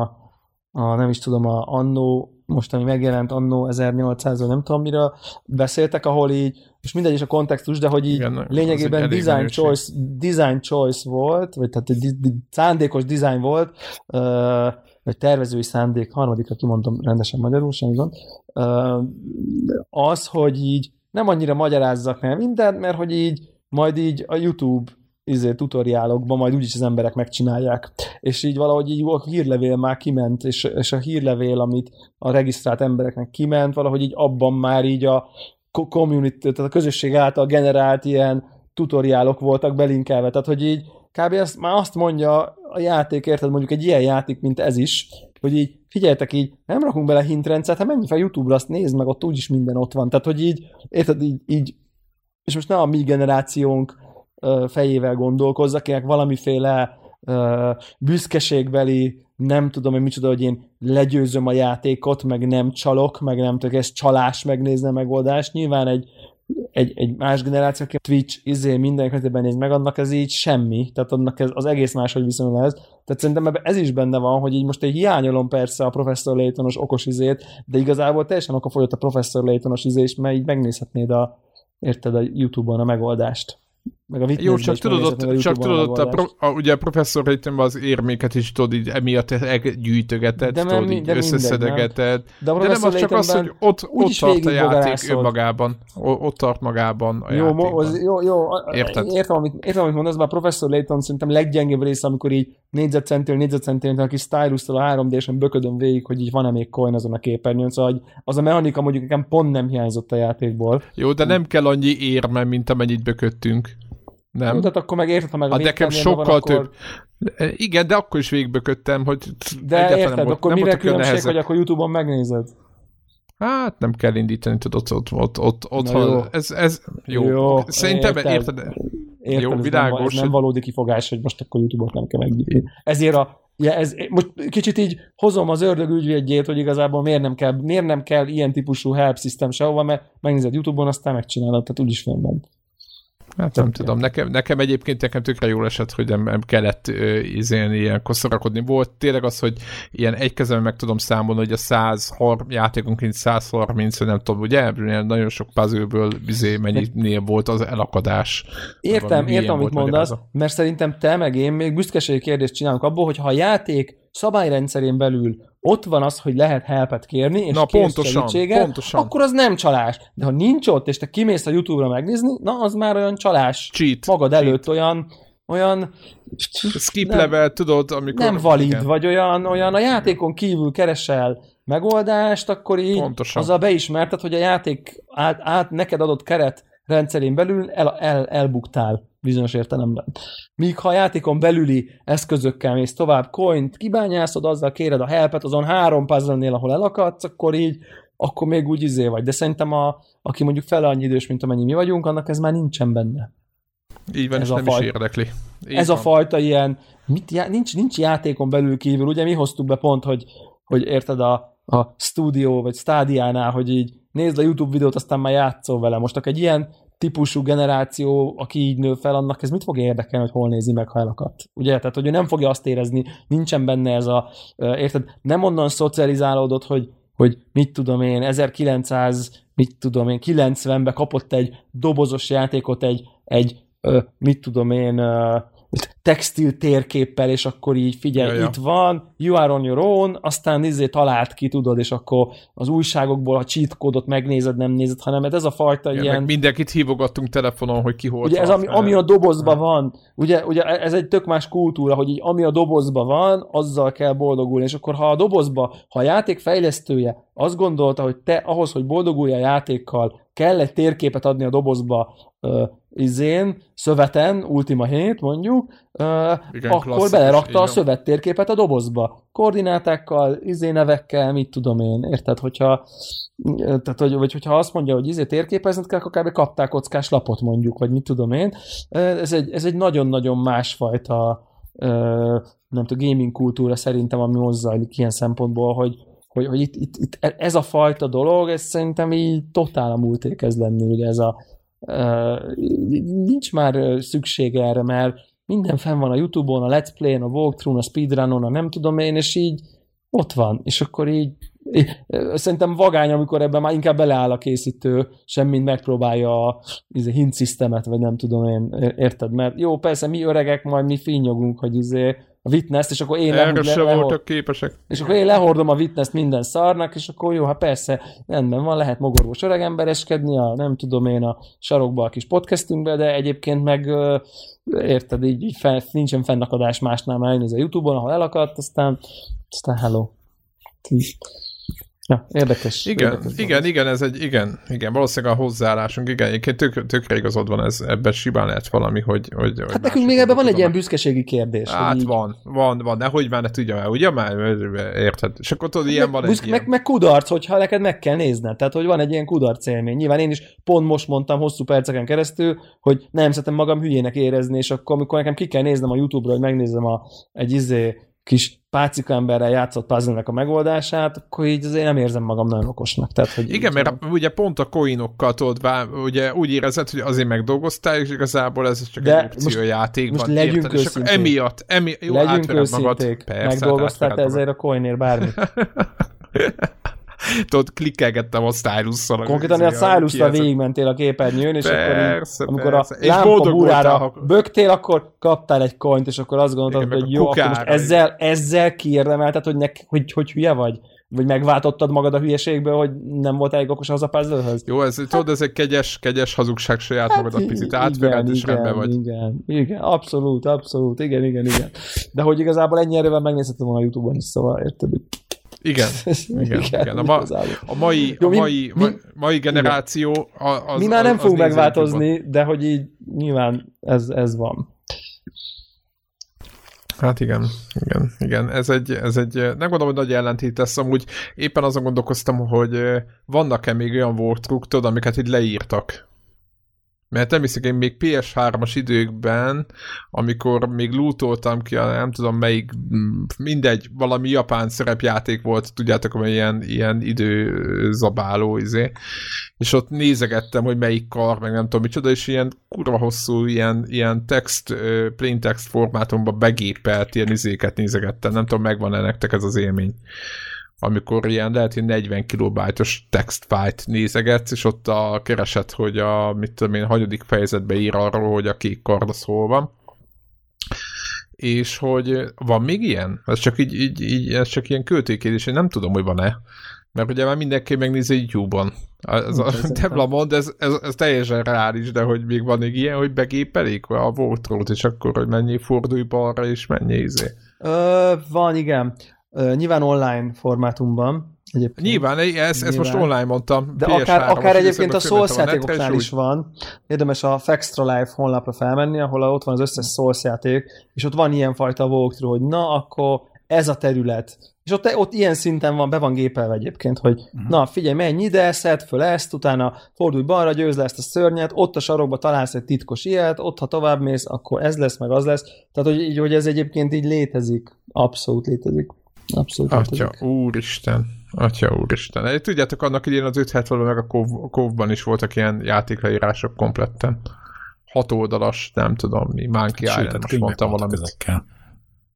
C: a nem is tudom, a Annó most, ami megjelent annó 1800 nem tudom miről beszéltek, ahol így, és mindegy is a kontextus, de hogy így Igen, lényegében design choice, design choice volt, vagy tehát egy szándékos design volt, vagy tervezői szándék, harmadikra kimondom rendesen magyarul, semmi gond, az, hogy így nem annyira magyarázzak nem mindent, mert hogy így majd így a YouTube izé, tutoriálokban majd úgyis az emberek megcsinálják. És így valahogy így a hírlevél már kiment, és, és a hírlevél, amit a regisztrált embereknek kiment, valahogy így abban már így a community, tehát a közösség által generált ilyen tutoriálok voltak belinkelve. Tehát, hogy így kb. Ezt, már azt mondja a játék, érted, mondjuk egy ilyen játék, mint ez is, hogy így figyeljetek így, nem rakunk bele hintrendszert, hát menj fel YouTube-ra, azt nézd meg, ott úgyis minden ott van. Tehát, hogy így, érted, így, így és most nem a mi generációnk fejével gondolkozza, akinek valamiféle büszkeségbeli, nem tudom, hogy micsoda, hogy én legyőzöm a játékot, meg nem csalok, meg nem tudok, ez csalás megnézni a megoldást. Nyilván egy, egy, egy más generáció, aki Twitch izé minden esetben néz meg, annak ez így semmi, tehát annak ez, az egész máshogy viszonyul ez. Tehát szerintem ebben ez is benne van, hogy így most egy hiányolom persze a Professor Laytonos okos izét, de igazából teljesen okafolyott a Professor Laytonos izés, mert így megnézhetnéd a, érted, a YouTube-on a megoldást. Meg a
A: Jó, csak tudod, ott, csak tudod, ott a, pro, a, ugye a professzor Raytonban az érméket is tudod, így emiatt gyűjtögeted, de tudod, így összeszedegeted. De, de nem az csak az, hogy ott, ott tart a játék önmagában. Ott tart magában a
C: jó,
A: játékban.
C: Az, jó, jó, Érted? Értem, amit, értem, amit mondasz, már a professzor Layton szerintem leggyengébb része, amikor így négyzetcentől négyzetcentől, aki stylus a 3D-sen böködöm végig, hogy így van-e még coin azon a képernyőn, szóval az a mechanika mondjuk nekem pont nem hiányzott a játékból.
A: Jó, de nem kell annyi érme, mint amennyit böködtünk. Nem.
C: Tehát akkor meg értettem meg a,
A: a nekem sokkal van, több. Akkor... Igen, de akkor is végigböködtem, hogy
C: De érted, nem volt, akkor nem mire különbség, hogy akkor Youtube-on megnézed?
A: Hát nem kell indítani, tudod, ott, ott, ott, ott jó. Ez, ez jó. jó. Szerintem érted, érted,
C: érted jó, ez világos. Nem, ez nem valódi kifogás, hogy most akkor Youtube-ot nem kell megnyitni. Ezért a Ja, ez, most kicsit így hozom az ördög ügyvédjét, hogy igazából miért nem kell, miért nem kell ilyen típusú help system sehova, mert megnézed Youtube-on, aztán megcsinálod, tehát úgyis fönn
A: Hát nem tudom, nekem, nekem egyébként nekem tökre jól esett, hogy nem, nem kellett uh, izélni, ilyen koszorakodni. Volt tényleg az, hogy ilyen egy kezem meg tudom számolni, hogy a 100 játékonként 130, nem tudom, ugye? Nagyon sok puzzle-ből izé, mennyinél volt az elakadás.
C: Értem, értem, amit mondasz, mert szerintem te meg én még büszkeségi kérdést csinálunk abból, hogy ha a játék szabályrendszerén belül ott van az, hogy lehet helpet kérni, és na, pontosan, pontosan. akkor az nem csalás. De ha nincs ott, és te kimész a YouTube-ra megnézni, na az már olyan csalás.
A: Cheat.
C: Magad
A: Cheat.
C: előtt olyan olyan
A: skip nem, level, tudod, amikor...
C: Nem valid, igen. vagy olyan, olyan a játékon kívül keresel megoldást, akkor így Pontosan. azzal beismerted, hogy a játék át, át neked adott keret rendszerén belül el, el, elbuktál bizonyos értelemben. Míg ha a játékon belüli eszközökkel mész tovább, coint kibányászod, azzal kéred a helpet, azon három puzzle ahol elakadsz, akkor így, akkor még úgy izé vagy. De szerintem a, aki mondjuk fele annyi idős, mint amennyi mi vagyunk, annak ez már nincsen benne.
A: Így van, ez és a nem faj... is érdekli.
C: Így ez van. a fajta ilyen, mit, já, nincs, nincs játékon belül kívül, ugye mi hoztuk be pont, hogy, hogy érted a, a stúdió vagy stádiánál, hogy így nézd a YouTube videót, aztán már játszol vele. Most egy ilyen típusú generáció, aki így nő fel, annak ez mit fog érdekelni, hogy hol nézi meg, ha elakadt? Ugye? Tehát, hogy ő nem fogja azt érezni, nincsen benne ez a, érted, nem onnan szocializálódott, hogy, hogy mit tudom én, 1900, mit tudom én, 90-ben kapott egy dobozos játékot, egy, egy mit tudom én, textil térképpel, és akkor így figyelj, ja, ja. itt van, you are on your own, aztán izé talált ki, tudod, és akkor az újságokból a cheat kódot megnézed, nem nézed, hanem hát ez a fajta ja, ilyen...
A: mindenkit hívogattunk telefonon, hogy ki hol
C: Ugye ez, ami, ami a dobozban van, ugye, ugye ez egy tök más kultúra, hogy így ami a dobozban van, azzal kell boldogulni, és akkor ha a dobozba, ha a játék fejlesztője azt gondolta, hogy te ahhoz, hogy boldogulj a játékkal, kell egy térképet adni a dobozba, izén, szöveten, Ultima 7 mondjuk, Igen, akkor belerakta a szövet térképet a dobozba. Koordinátákkal, izé nevekkel, mit tudom én, érted? Hogyha, tehát, hogy, vagy hogyha azt mondja, hogy izé térképezni kell, akkor kb. kapták kockás lapot mondjuk, vagy mit tudom én. Ez egy, ez egy nagyon-nagyon másfajta nem tudom, gaming kultúra szerintem, ami hozzájlik ilyen szempontból, hogy, hogy, hogy itt, itt, itt, ez a fajta dolog, ez szerintem így totál a múlté kezd lenni, ugye ez a, nincs már szükség erre, mert minden fenn van a Youtube-on, a Let's Play-en, a Walkthrough-on, a Speedrun-on, a nem tudom én, és így ott van, és akkor így Szerintem vagány, amikor ebben már inkább beleáll a készítő, semmint megpróbálja a izé, hint szisztemet, vagy nem tudom én, érted? Mert jó, persze mi öregek, majd mi finnyogunk, hogy izé a witness és akkor én
A: Erre le, le, voltak képesek.
C: És akkor én lehordom a witness minden szarnak, és akkor jó, hát persze, rendben van, lehet mogorvos öregembereskedni, a, nem tudom én a sarokba a kis podcastünkbe, de egyébként meg érted, így, így fel, nincsen fennakadás másnál, már a Youtube-on, ahol elakadt, aztán, aztán hello. Ja, érdekes.
A: Igen,
C: érdekes
A: igen, van. igen, ez egy, igen, igen, valószínűleg a hozzáállásunk, igen, egyébként tök, tökre igazad van, ez, ebben simán lehet valami, hogy... hogy
C: hát nekünk még ebben van egy ilyen büszkeségi kérdés.
A: Hát így... van, van, van, de hogy már ne tudja el, ugye már, érted? És akkor tudod, ilyen
C: meg,
A: van
C: büszk,
A: egy
C: meg,
A: ilyen...
C: meg, kudarc, hogyha neked meg kell nézned, tehát hogy van egy ilyen kudarc élmény. Nyilván én is pont most mondtam hosszú perceken keresztül, hogy nem szeretem magam hülyének érezni, és akkor amikor nekem ki kell néznem a YouTube-ra, hogy megnézem a, egy izé kis pácika emberrel játszott puzzle a megoldását, akkor így azért nem érzem magam nagyon okosnak. Tehát, hogy
A: Igen, mert van. ugye pont a coinokkal tudod, ugye úgy érezed, hogy azért megdolgoztál, és igazából ez csak De egy opció most, játékban.
C: Most legyünk érted, és akkor
A: emiatt, emi, jó,
C: legyünk őszinték, magad. Persze, megdolgoztál te ezért a coinért bármit. [laughs]
A: Tudod, klikkelgettem a stylus
C: Konkrétan a stylus végigmentél a képernyőn, és persze, akkor amikor persze. a lámpa burára bögtél, akkor kaptál egy coint, és akkor azt gondoltad, hogy jó, akkor most ezzel, ezzel kiérdemelted, hogy, ne, hogy, hogy hülye vagy? Vagy megváltottad magad a hülyeségből, hogy nem volt elég okos az a puzzle
A: Jó, ez, hát, tudod, ez egy kegyes, kegyes hazugság saját hát, magad a picit átvered, és rendben vagy.
C: Igen, igen, abszolút, abszolút, igen, igen, igen. De hogy igazából ennyi erővel megnézhetem a Youtube-on is, szóval érted, [laughs]
A: igen, igen, igen. A, ma, a mai, Jó, a mai, mi, mai generáció az,
C: Mi már nem fogunk megváltozni, de hogy így nyilván ez, ez van.
A: Hát igen, igen, igen. Ez egy, ez egy, nem gondolom, hogy nagy ellentét lesz, amúgy éppen azon gondolkoztam, hogy vannak-e még olyan tudod, amiket így leírtak mert nem hiszek, én még PS3-as időkben, amikor még lootoltam ki, nem tudom melyik, mindegy, valami japán szerepjáték volt, tudjátok, hogy ilyen, ilyen időzabáló, izé. és ott nézegettem, hogy melyik kar, meg nem tudom micsoda, és ilyen kurva hosszú, ilyen, ilyen text, plain text formátumban begépelt ilyen izéket nézegettem, nem tudom, megvan-e nektek ez az élmény amikor ilyen lehet, hogy 40 kilobájtos textfájt nézegetsz, és ott a kereset, hogy a, mit tudom én, hagyadik fejezetbe ír arról, hogy a kék kard az hol van. És hogy van még ilyen? Ez csak így, így, így ez csak ilyen költékérdés, én nem tudom, hogy van-e. Mert ugye már mindenki megnézi YouTube-on. Ez a Debla mond, ez, ez, ez, teljesen reális, de hogy még van még ilyen, hogy begépelik a voltrót, és akkor, hogy mennyi fordulj balra, és mennyi izé.
C: Ö, van, igen. Uh, nyilván online formátumban.
A: Egyébként. Nyilván, ezt, nyilván. ezt most online mondtam.
C: De akár, akár egyébként a Souls játékoknál is van. Érdemes a Fextra Life honlapra felmenni, ahol ott van az összes Souls játék, és ott van ilyen fajta walkthrough, hogy na, akkor ez a terület. És ott, ott ilyen szinten van, be van gépelve egyébként, hogy uh-huh. na figyelj, menj ide, szed föl ezt, utána fordulj balra, győz le ezt a szörnyet, ott a sarokba találsz egy titkos ilyet, ott ha tovább mész, akkor ez lesz, meg az lesz. Tehát, hogy, így, hogy ez egyébként így létezik. Abszolút létezik. Abszolút.
A: Atya, úristen. Atya, úristen. Tudjátok, annak idén az 570 meg a Kov, is voltak ilyen játékleírások kompletten. Hat oldalas, nem tudom mi, Monkey hát, Island, most mondtam valamit. Ezekkel.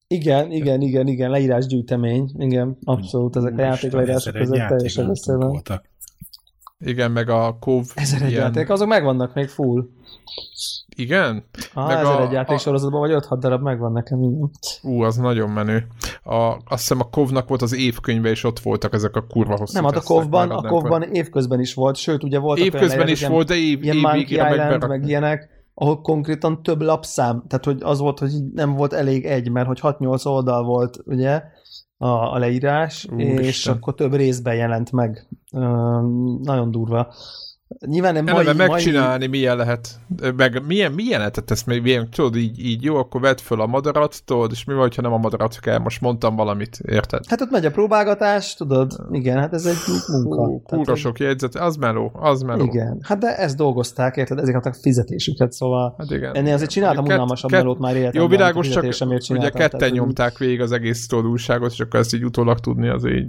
C: Igen, igen, igen, igen, leírásgyűjtemény, igen, abszolút, ezek a játékleírások között teljesen össze
A: Igen, meg a Kov...
C: Ezer egy ilyen... játék, azok megvannak még full.
A: Igen?
C: Ah, meg ezer a, egy játéksorozatban, vagy 5-6 darab megvan nekem. Igen.
A: Ú, az nagyon menő. A, azt hiszem a Kovnak volt az évkönyve, és ott voltak ezek a kurva hosszú
C: Nem, hát a Kovban, a Kovban évközben is volt, sőt, ugye volt
A: Évközben is volt, de év,
C: ilyen év Monkey Island, meg, meg ilyenek, ahol konkrétan több lapszám, tehát hogy az volt, hogy nem volt elég egy, mert hogy 6-8 oldal volt, ugye, a, a leírás, Úristen. és akkor több részben jelent meg. Uh, nagyon durva. Nyilván nem
A: mai, megcsinálni mai... milyen lehet, meg milyen, milyen lehetett ezt még, milyen, tudod, így, így jó, akkor vedd föl a madarat, tudod, és mi van, ha nem a madarat kell, most mondtam valamit, érted?
C: Hát ott megy a próbálgatás, tudod, igen, hát ez egy munka.
A: Kúra sok jegyzet, az meló, az meló.
C: Igen, hát de ezt dolgozták, érted, ezek a fizetésüket, szóval hát igen, ennél azért csináltam kett, unalmasabb kett, melót már életemben.
A: Jó, világos, csak ugye ketten nyomták végig az egész tudóságot, és akkor ezt így utólag tudni, az így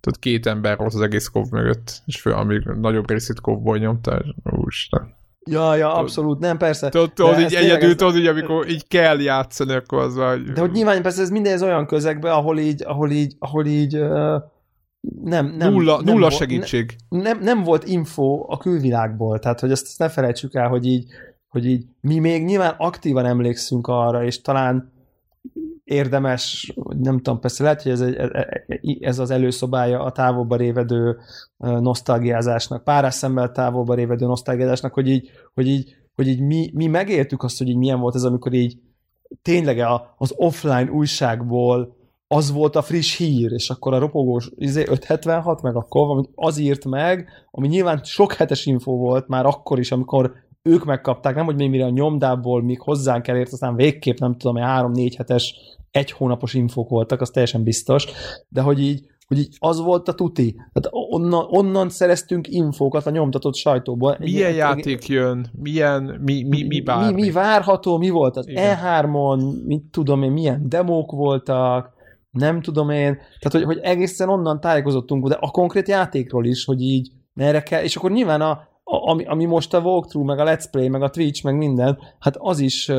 A: tehát két ember volt az egész kov mögött, és fő, amíg nagyobb részét kovból nyomta, úristen.
C: Ja, ja, abszolút, nem, persze.
A: Tudod, így egyedül, tudod, így, amikor így kell játszani, akkor az vagy...
C: De hogy nyilván persze ez minden ez olyan közegben, ahol így, ahol így, ahol így nem, nem,
A: nulla,
C: nem
A: nulla segítség.
C: Nem, nem volt info a külvilágból, tehát hogy ezt, ezt ne felejtsük el, hogy így, hogy így mi még nyilván aktívan emlékszünk arra, és talán érdemes, nem tudom, persze lehet, hogy ez, egy, ez az előszobája a távolba révedő nosztalgiázásnak, párás szemmel távolba révedő nosztalgiázásnak, hogy így, hogy így, hogy így mi, mi megéltük azt, hogy így milyen volt ez, amikor így tényleg az offline újságból az volt a friss hír, és akkor a ropogós izé 576, meg akkor amit az írt meg, ami nyilván sok hetes info volt már akkor is, amikor ők megkapták, nem hogy még mire a nyomdából még hozzánk elért, aztán végképp nem tudom, hogy három-négy hetes, egy hónapos infók voltak, az teljesen biztos, de hogy így, hogy így az volt a tuti. Tehát onnan, onnan szereztünk infókat a nyomtatott sajtóból.
A: Milyen egy, játék jön? Milyen, mi, mi, mi bármi?
C: Mi, mi várható? Mi volt az Igen. E3-on? Mit tudom én, milyen demók voltak? Nem tudom én. Tehát, hogy, hogy egészen onnan tájékozottunk, de a konkrét játékról is, hogy így merre kell, és akkor nyilván a, ami, ami most a walkthrough, meg a let's play, meg a Twitch, meg minden, hát az is,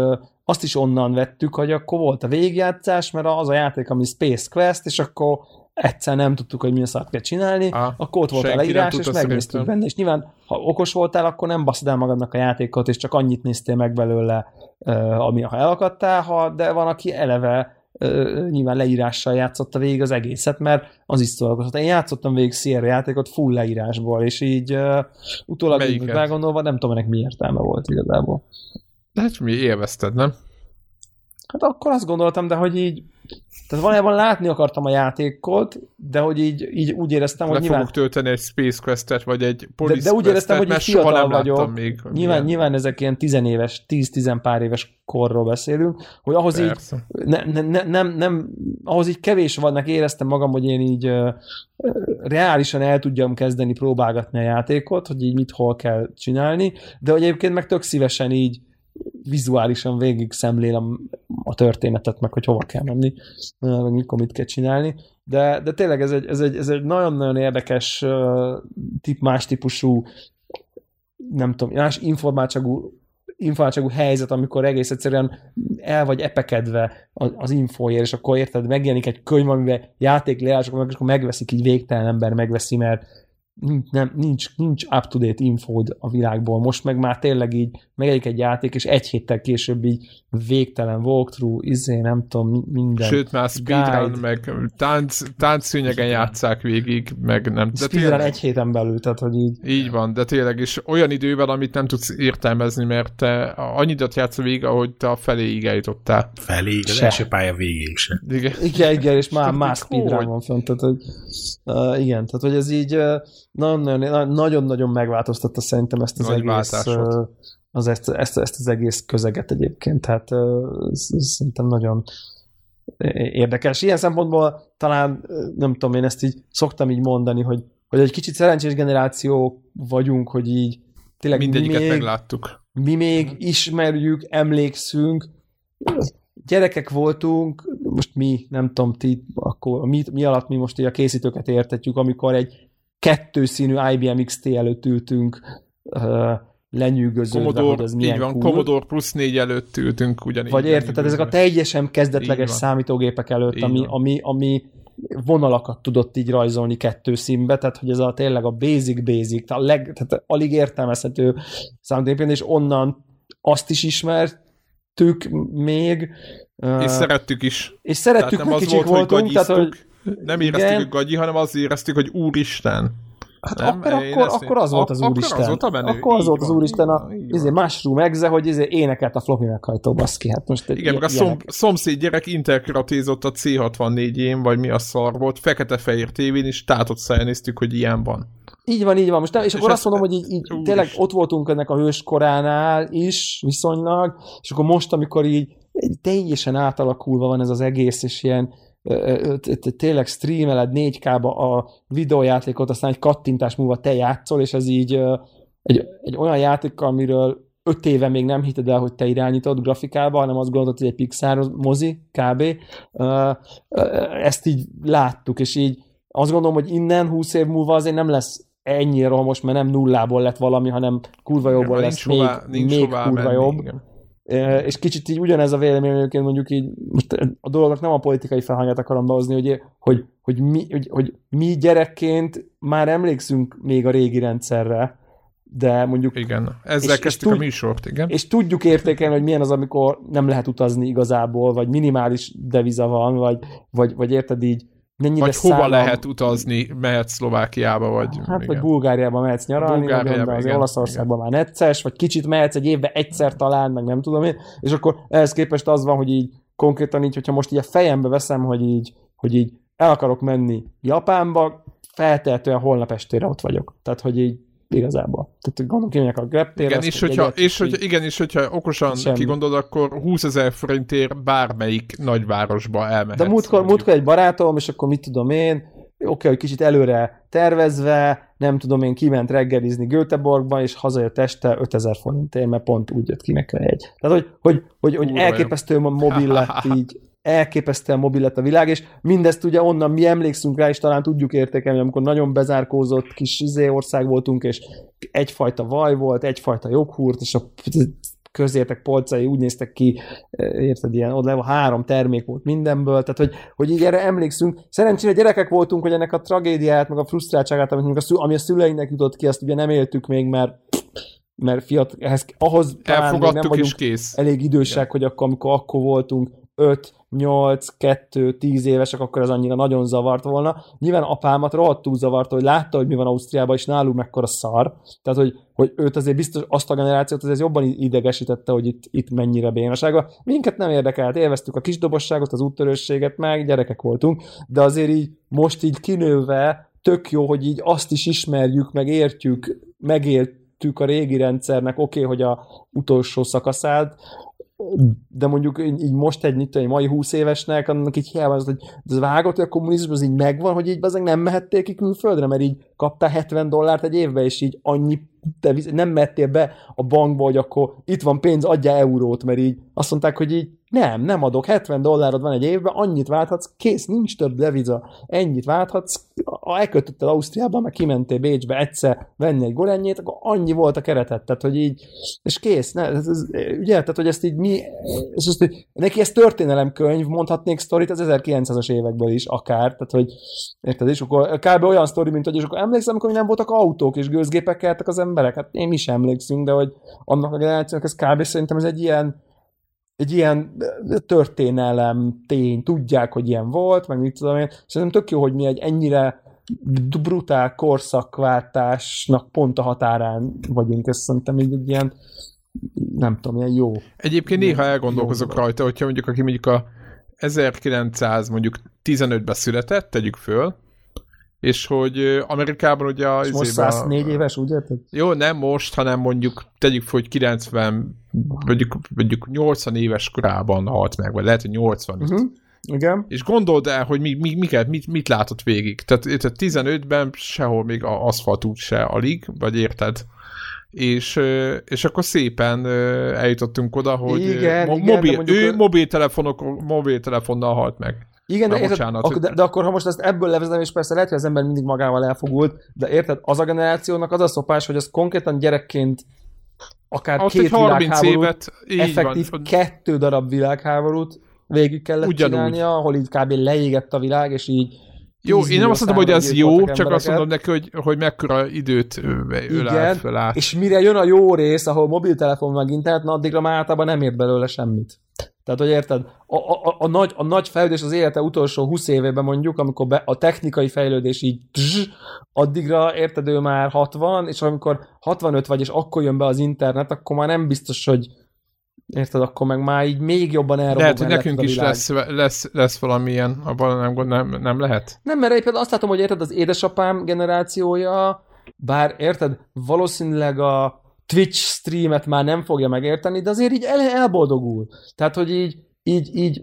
C: azt is onnan vettük, hogy akkor volt a végigjátszás, mert az a játék, ami Space Quest, és akkor egyszer nem tudtuk, hogy mi a szart kell csinálni, ah, akkor ott volt a leírás, és megnéztük benne, és nyilván, ha okos voltál, akkor nem baszod el magadnak a játékot, és csak annyit néztél meg belőle, ami ha elakadtál, ha, de van, aki eleve nyilván leírással játszotta végig az egészet, mert az is szórakozott. Én játszottam végig Sierra játékot full leírásból, és így uh, utólag így meggondolva nem tudom, ennek mi értelme volt igazából.
A: De hát mi élvezted, nem?
C: Hát akkor azt gondoltam, de hogy így tehát valójában látni akartam a játékot, de hogy így, így úgy éreztem,
A: Le
C: hogy
A: nyilván... fogok tölteni egy Space Quest-et, vagy egy
C: Police
A: de, de
C: úgy éreztem, hogy
A: mert
C: fiatal
A: nem
C: vagyok.
A: Még,
C: nyilván, nyilván ezek ilyen tizenéves, tíz-tizen pár éves korról beszélünk, hogy ahhoz Persze. így ne, ne, ne, nem, nem, ahhoz így kevés vannak, éreztem magam, hogy én így uh, reálisan el tudjam kezdeni próbálgatni a játékot, hogy így mit hol kell csinálni, de hogy egyébként meg tök szívesen így vizuálisan végig szemlélem a történetet, meg hogy hova kell menni, meg mikor mit kell csinálni. De, de tényleg ez egy, ez egy, ez egy nagyon-nagyon érdekes tip, más típusú nem tudom, más informáltságú informáltságú helyzet, amikor egész egyszerűen el vagy epekedve az infóért, és akkor érted, megjelenik egy könyv, amiben játékleírások, és akkor megveszik, így végtelen ember megveszi, mert nem, nincs, nincs up-to-date infód a világból. Most meg már tényleg így megegyik egy játék, és egy héttel később így végtelen walkthrough, izé, nem tudom, minden.
A: Sőt, már speedrun, meg tánc, táncszűnyegen játszák végig, meg nem.
C: De speedrun tényleg, egy héten belül, tehát hogy így.
A: Így van, de tényleg is olyan idővel, amit nem tudsz értelmezni, mert te annyit játszol végig, ahogy te a feléig eljutottál.
B: Feléig, az se. első pálya végéig sem.
C: Igen. igen, igen, és már más speedrun van fönt, tehát hogy, uh, igen, tehát hogy ez így uh, nagyon-nagyon megváltoztatta szerintem ezt az Nagy egész az ezt, ezt, ezt az egész közeget egyébként, tehát szerintem nagyon érdekes. Ilyen szempontból talán, nem tudom, én ezt így szoktam így mondani, hogy, hogy egy kicsit szerencsés generáció vagyunk, hogy így
A: tényleg Mindegyiket mi még, megláttuk.
C: Mi még ismerjük, emlékszünk, gyerekek voltunk, most mi, nem tudom, ti, akkor mi, mi alatt mi most így a készítőket értetjük, amikor egy kettőszínű IBM XT előtt ültünk, lenyűgöződve, Commodore, hogy ez milyen
A: így van,
C: cool.
A: Commodore plusz négy előtt ültünk ugyanígy.
C: Vagy érted, tehát ezek a teljesen kezdetleges számítógépek előtt, ami, ami, ami vonalakat tudott így rajzolni kettő színbe, tehát hogy ez a tényleg a basic basic, a leg, tehát alig értelmezhető számítógép, és onnan azt is ismertük még.
A: És uh, szerettük is.
C: És szerettük, tehát nem hogy kicsik volt, voltunk,
A: hogy tehát hogy nem éreztük, hogy gagyi, hanem azt éreztük, hogy úristen.
C: Hát nem, akkor, akkor, akkor az volt az Úristen. Akkor az volt a menő. Akkor az volt az Úristen a izé, mushroom egze, hogy izé énekelt a floppy meghajtó, baszki. Hát most
A: Igen, meg a szom, szomszéd gyerek interkratézott a C64-én, vagy mi a szar volt, fekete-fehér tévén, és tátott száján néztük, hogy ilyen van.
C: Így van, így van. Most nem, és, és akkor azt mondom, hogy így, így tényleg ott voltunk ennek a hőskoránál is viszonylag, és akkor most, amikor így teljesen átalakulva van ez az egész, és ilyen tényleg streameled 4K-ba a videójátékot, aztán egy kattintás múlva te játszol, és ez így egy, egy olyan játék, amiről öt éve még nem hitted el, hogy te irányítod grafikába, hanem azt gondolod, hogy egy Pixar mozi, kb. Ezt így láttuk, és így azt gondolom, hogy innen 20 év múlva azért nem lesz ennyire rohamos, mert nem nullából lett valami, hanem kurva jobban
A: Ja,
C: lesz
A: nincs
C: még,
A: hová- nincs
C: még kurva
A: menni,
C: jobb.
A: igen.
C: És kicsit így ugyanez a vélemény, egyébként mondjuk így, most a dolognak nem a politikai felhangját akarom behozni, hogy, hogy, hogy, mi, hogy, hogy mi gyerekként már emlékszünk még a régi rendszerre, de mondjuk
A: Igen, ezzel
C: És- és
A: kezdtük a
C: tud-
A: műsort, igen.
C: és tudjuk értékelni, hogy milyen az, amikor nem lehet utazni igazából, vagy minimális deviza van, vagy, vagy, vagy érted így, mennyire
A: Vagy hova
C: szállam-
A: lehet utazni, mehet Szlovákiába, vagy...
C: Hát, vagy
A: igen.
C: Bulgáriába mehetsz nyaralni,
A: Bulgáriába,
C: Bulgáriába, az
A: igen,
C: Olaszországban már necces, vagy kicsit mehetsz egy évbe egyszer talán, meg nem tudom én, és akkor ehhez képest az van, hogy így konkrétan így, hogyha most így a fejembe veszem, hogy így, hogy így el akarok menni Japánba, feltehetően holnap estére ott vagyok. Tehát, hogy így igazából. Tehát gondolom, kimegyek a grab
A: Igen, és hogyha, és hogyha, igen, és hogyha okosan
C: Semmi.
A: kigondolod, akkor 20 ezer forintért bármelyik nagyvárosba elmehetsz.
C: De múltkor, múltkor egy barátom, és akkor mit tudom én, oké, hogy kicsit előre tervezve, nem tudom én, kiment reggelizni Göteborgba, és hazajött este 5000 forintért, mert pont úgy jött ki neki a jegy. Tehát, hogy, hogy, hogy, hogy
A: Kurva
C: elképesztően mobil lett [laughs] így, elképesztően mobil lett a világ, és mindezt ugye onnan mi emlékszünk rá, és talán tudjuk értékelni, amikor nagyon bezárkózott kis izé ország voltunk, és egyfajta vaj volt, egyfajta joghurt, és a közértek polcai úgy néztek ki, érted, ilyen oda három termék volt mindenből, tehát hogy, hogy így erre emlékszünk. Szerencsére gyerekek voltunk, hogy ennek a tragédiát, meg a frusztráltságát, amit a szü- ami a szüleinknek jutott ki, azt ugye nem éltük még, mert mert fiat, ehhez, ahhoz talán nem vagyunk
A: és kész.
C: elég idősek, hogy akkor, amikor akkor voltunk 5, 8, 2, 10 évesek, akkor ez annyira nagyon zavart volna. Nyilván apámat rohadtul zavart, hogy látta, hogy mi van Ausztriában, és nálunk mekkora szar. Tehát, hogy, hogy őt azért biztos, azt a generációt azért jobban idegesítette, hogy itt, itt mennyire bénasága. Minket nem érdekelt, élveztük a kisdobosságot, az úttörősséget, meg gyerekek voltunk, de azért így most így kinőve tök jó, hogy így azt is ismerjük, meg értjük, megéltük a régi rendszernek, oké, okay, hogy a utolsó szakaszát, de mondjuk így most egy, mit egy mai 20 évesnek, annak így hiába az, hogy ez vágott, hogy a kommunizmus az így megvan, hogy így azok nem mehettél ki külföldre, mert így kaptál 70 dollárt egy évbe, és így annyi te nem mettél be a bankba, hogy akkor itt van pénz, adja eurót, mert így azt mondták, hogy így nem, nem adok, 70 dollárod van egy évben, annyit válthatsz, kész, nincs több deviza, ennyit válthatsz, ha elkötötted Ausztriába, meg kimentél Bécsbe egyszer venni egy gorennyét, akkor annyi volt a keretet, tehát hogy így, és kész, ne, ez, ez, ugye, tehát hogy ezt így mi, és ezt, hogy neki ez történelemkönyv, mondhatnék sztorit az 1900-as évekből is akár, tehát hogy érted, és akkor kb. olyan sztori, mint hogy és akkor emlékszem, amikor nem voltak autók és gőzgépek keltek az emberek, hát én is emlékszünk, de hogy annak a generációnak ez kb. szerintem ez egy ilyen egy ilyen történelem tény, tudják, hogy ilyen volt, meg mit tudom én. Szerintem tök jó, hogy mi egy ennyire brutál korszakváltásnak pont a határán vagyunk. Ez szerintem így egy ilyen, nem tudom, ilyen jó.
A: Egyébként néha elgondolkozok
C: jó
A: rajta, hogyha mondjuk aki mondjuk a 1900 mondjuk 15-ben született, tegyük föl, és hogy Amerikában ugye
C: És most 104 éves, úgy érted?
A: Jó, nem most, hanem mondjuk tegyük föl, hogy 90, mondjuk, mondjuk 80 éves korában halt meg, vagy lehet, hogy 80. Uh-huh.
C: Uh-huh. Igen.
A: És gondold el, hogy mi, mi, miket, mit, mit látott végig. Tehát, tehát 15-ben sehol még a aszfaltút se alig, vagy érted? És, és akkor szépen eljutottunk oda, hogy
C: Igen,
A: mo-
C: igen,
A: mobil, ő
C: a-
A: mobiltelefonok, mobiltelefonnal halt meg.
C: Igen, de, érted, akkor, de, de, akkor, ha most ezt ebből levezem, és persze lehet, hogy az ember mindig magával elfogult, de érted, az a generációnak az a szopás, hogy az konkrétan gyerekként akár
A: Ott
C: két
A: egy 30
C: világháborút,
A: évet, így
C: effektív
A: van.
C: kettő darab világháborút végig kellett
A: Ugyanúgy.
C: csinálnia, ahol így kb. leégett a világ, és így
A: Jó,
C: 10
A: én nem azt mondom, hogy ez jó, csak azt
C: gyilkoltak
A: mondom neki, hogy, hogy mekkora időt ölel
C: Igen,
A: föl át.
C: És mire jön a jó rész, ahol mobiltelefon meg internet, na addigra már általában nem ért belőle semmit. Tehát, hogy érted, a, a, a, a, nagy, a nagy fejlődés az élete utolsó 20 évében mondjuk, amikor be, a technikai fejlődés így tzz, addigra érted, ő már 60, és amikor 65 vagy, és akkor jön be az internet, akkor már nem biztos, hogy érted, akkor meg már így még jobban elrobog
A: Lehet, hogy nekünk is lesz, lesz, lesz valamilyen, abban nem, gond- nem, nem lehet.
C: Nem, mert egyébként azt látom, hogy érted, az édesapám generációja, bár érted, valószínűleg a Twitch streamet már nem fogja megérteni, de azért így el, elboldogul. Tehát, hogy így, így, így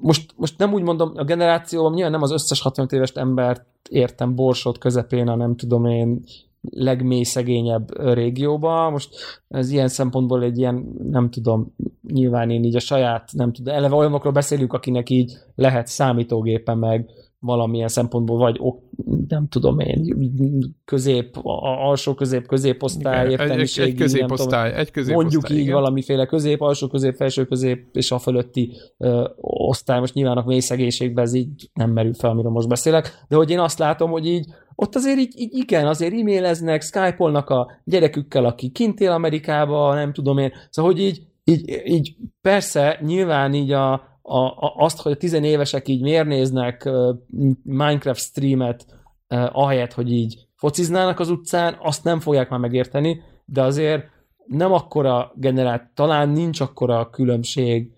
C: most, most nem úgy mondom, a generációban nyilván nem az összes 65 éves embert értem borsot közepén, a nem tudom én legmély szegényebb régióba. Most ez ilyen szempontból egy ilyen, nem tudom, nyilván én így a saját, nem tudom, eleve olyanokról beszélünk, akinek így lehet számítógépe meg valamilyen szempontból, vagy ok, nem tudom én, közép, alsó közép, középosztály,
A: igen, egy, egy középosztály,
C: tudom,
A: egy középosztály,
C: mondjuk így
A: igen.
C: valamiféle közép, alsó közép, felső közép és a fölötti ö, osztály, most nyilván a mély szegénységben ez így nem merül fel, amiről most beszélek, de hogy én azt látom, hogy így ott azért így, így igen, azért e-maileznek, skype-olnak a gyerekükkel, aki kint él Amerikába, nem tudom én, szóval hogy így, így, így persze nyilván így a, a, a, azt, hogy a tizenévesek így miért néznek Minecraft streamet, ahelyett, hogy így fociznának az utcán, azt nem fogják már megérteni, de azért nem akkora generált, talán nincs akkora különbség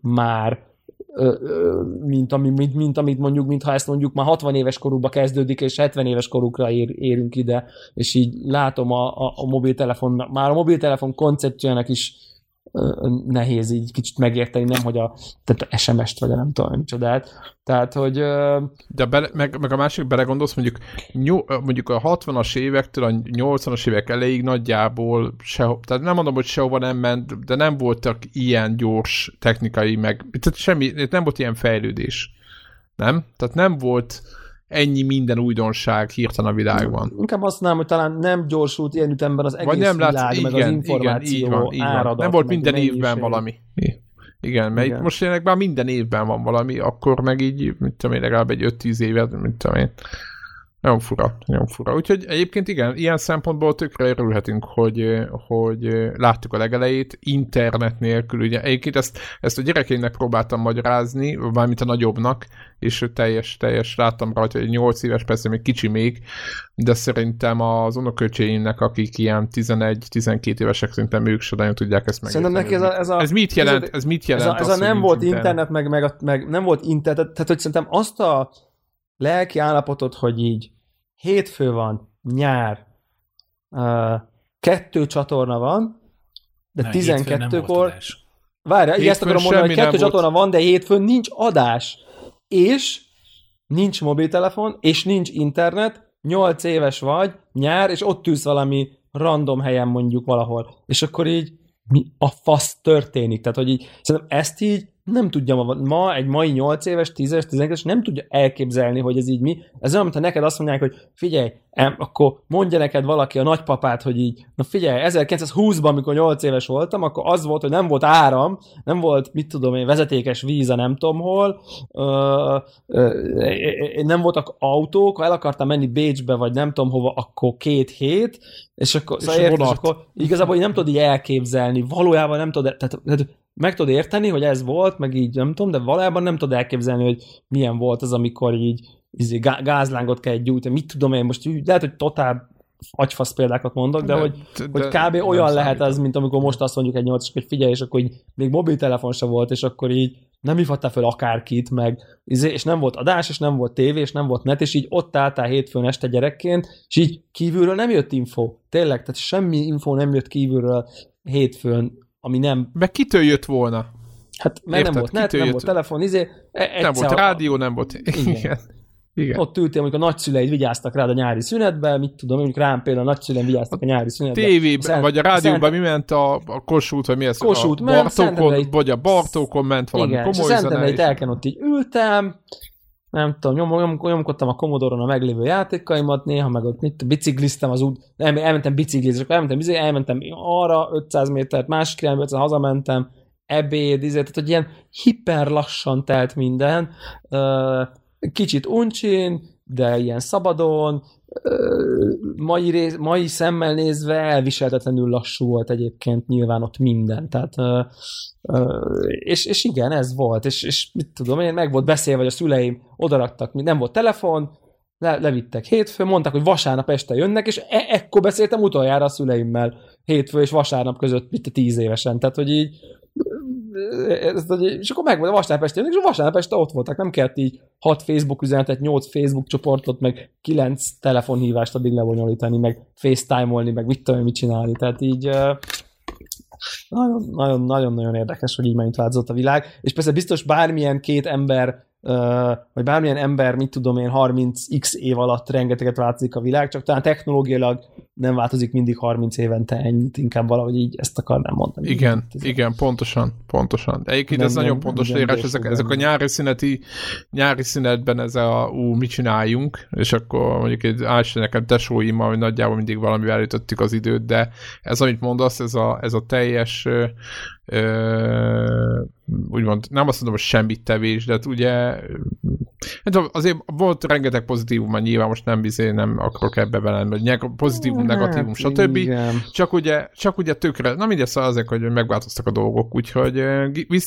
C: már, mint, ami, mint, mint amit mondjuk, mintha ezt mondjuk már 60 éves korukba kezdődik, és 70 éves korukra ér, érünk ide, és így látom a, a, a mobiltelefon, már a mobiltelefon koncepciójának is nehéz így kicsit megérteni, nem hogy a, tehát a SMS-t vagy a nem tudom, csodát. Tehát, hogy...
A: De bele, meg, meg, a másik belegondolsz, mondjuk, nyol, mondjuk a 60-as évektől a 80-as évek elejéig nagyjából sehol, tehát nem mondom, hogy sehova nem ment, de nem voltak ilyen gyors technikai, meg tehát semmi, nem volt ilyen fejlődés. Nem? Tehát nem volt ennyi minden újdonság hirtelen a világban.
C: Inkább azt mondanám, hogy talán nem gyorsult ilyen ütemben az egész Vagy nem világ, látsz, meg igen, az információ igen, így van, így áradat,
A: van. Nem volt minden évben valami. Igen, mert igen. most jelenleg már minden évben van valami, akkor meg így, mit tudom én, legalább egy 5-10 évet, mit tudom én, nagyon fura, nagyon fura. Úgyhogy egyébként igen, ilyen szempontból tökre örülhetünk, hogy, hogy láttuk a legelejét, internet nélkül, ugye egyébként ezt, ezt a gyerekének próbáltam magyarázni, mármint a nagyobbnak, és teljes, teljes láttam rajta, hogy 8 éves, persze még kicsi még, de szerintem az unoköcséinek, akik ilyen 11-12 évesek, szerintem ők se nagyon tudják ezt meg.
C: Szerintem neki ez a, ez a...
A: Ez mit jelent? Ez mit jelent?
C: Ez a, ez
A: az,
C: a nem volt internet, internet meg, meg, meg, nem volt internet, tehát hogy szerintem azt a lelki állapotot, hogy így hétfő van, nyár, uh, kettő csatorna van, de 12-kor... Várja, igen, ezt akarom mondani, hogy kettő csatorna van, de hétfőn nincs adás. És nincs mobiltelefon, és nincs internet, 8 éves vagy, nyár, és ott ülsz valami random helyen mondjuk valahol. És akkor így mi a fasz történik? Tehát, hogy így, szerintem ezt így nem tudja ma, ma egy mai 8 éves, 10 éves, 12 éves nem tudja elképzelni, hogy ez így mi. Ez olyan, mintha neked azt mondják, hogy figyelj, em, akkor mondja neked valaki a nagypapát, hogy így, na figyelj, 1920-ban, amikor 8 éves voltam, akkor az volt, hogy nem volt áram, nem volt, mit tudom én, vezetékes víz a nem tudom hol, ö, ö, nem voltak autók, ha el akartam menni Bécsbe, vagy nem tudom hova, akkor két hét, és akkor, és, szóval és akkor igazából nem tudod így elképzelni, valójában nem tudod, tehát, tehát meg tudod érteni, hogy ez volt, meg így nem tudom, de valójában nem tudod elképzelni, hogy milyen volt az, amikor így izé, gázlángot kell gyújtani. Mit tudom én, most lehet, hogy totál agyfasz példákat mondok, de, de hogy, de, hogy kb. olyan lehet ez, mint amikor most azt mondjuk egy nyolcas, hogy figyelj, és akkor így még mobiltelefon se volt, és akkor így nem hívhattál fel akárkit, meg, izé, és nem volt adás, és nem volt tévé, és nem volt net, és így ott álltál hétfőn este gyerekként, és így kívülről nem jött info. Tényleg, tehát semmi info nem jött kívülről hétfőn ami nem...
A: Meg kitől jött volna?
C: Hát mert Érted, nem volt net, nem jött? volt telefon, izé...
A: E- nem volt rádió, nem volt... Igen. Igen.
C: Igen. Ott ültél, amikor a nagyszüleid vigyáztak rád a nyári szünetben, mit tudom, mondjuk rám például a nagyszüleim vigyáztak a nyári szünetben.
A: Tévében, vagy a rádióban szent... mi ment a, a Kossuth, vagy mi ez?
C: Kossuth
A: a ment, Bartókon, vagy a Bartókon ment valami Igen, komoly
C: és a elken ott így ültem, nem tudom, nyom, nyom, nyomkodtam a Commodore-on a meglévő játékaimat, néha meg ott mit, bicikliztem az út, nem, elmentem biciklizni, elmentem, izé, elmentem arra 500 métert, másik irányba, hazamentem, ebéd, izé, tehát hogy ilyen hiper lassan telt minden, kicsit uncsin, de ilyen szabadon, mai, rész, mai szemmel nézve elviselhetetlenül lassú volt egyébként nyilván ott minden. Tehát, és, és igen, ez volt, és, és mit tudom én, meg volt beszélve, hogy a szüleim odaraktak, nem volt telefon, le, levittek hétfő, mondták, hogy vasárnap este jönnek, és e- ekkor beszéltem utoljára a szüleimmel hétfő és vasárnap között, mint tíz évesen. Tehát, hogy így ezt, és akkor megvan, vasárnap este és vasárnap este ott voltak, nem kellett így hat Facebook üzenetet, nyolc Facebook csoportot, meg kilenc telefonhívást addig lebonyolítani, meg FaceTime-olni, meg mit tudom, mit csinálni, tehát így nagyon-nagyon-nagyon érdekes, hogy így megint változott a világ, és persze biztos bármilyen két ember vagy bármilyen ember, mit tudom én, 30x év alatt rengeteget változik a világ, csak talán technológiailag nem változik mindig 30 évente ennyit, inkább valahogy így ezt akarnám mondani.
A: Igen, ez igen, pontosan, pontosan. Egyébként nem, ez nem, nagyon pontos leírás, ezek, ezek a nyári szüneti, nyári szünetben ez a, ú, mit csináljunk, és akkor mondjuk egy álsó nekem tesóimmal, hogy nagyjából mindig valamivel ütöttük az időt, de ez, amit mondasz, ez a, ez a teljes ö, úgymond nem azt mondom, hogy semmit tevés, de hát ugye hát azért volt rengeteg pozitívum, mert nyilván most nem bizé, nem akarok ebbe velem, hogy pozitívum, hát, negatívum, stb. Igen. Csak ugye, csak ugye tökre, na mindegy, szóval azért, hogy megváltoztak a dolgok, úgyhogy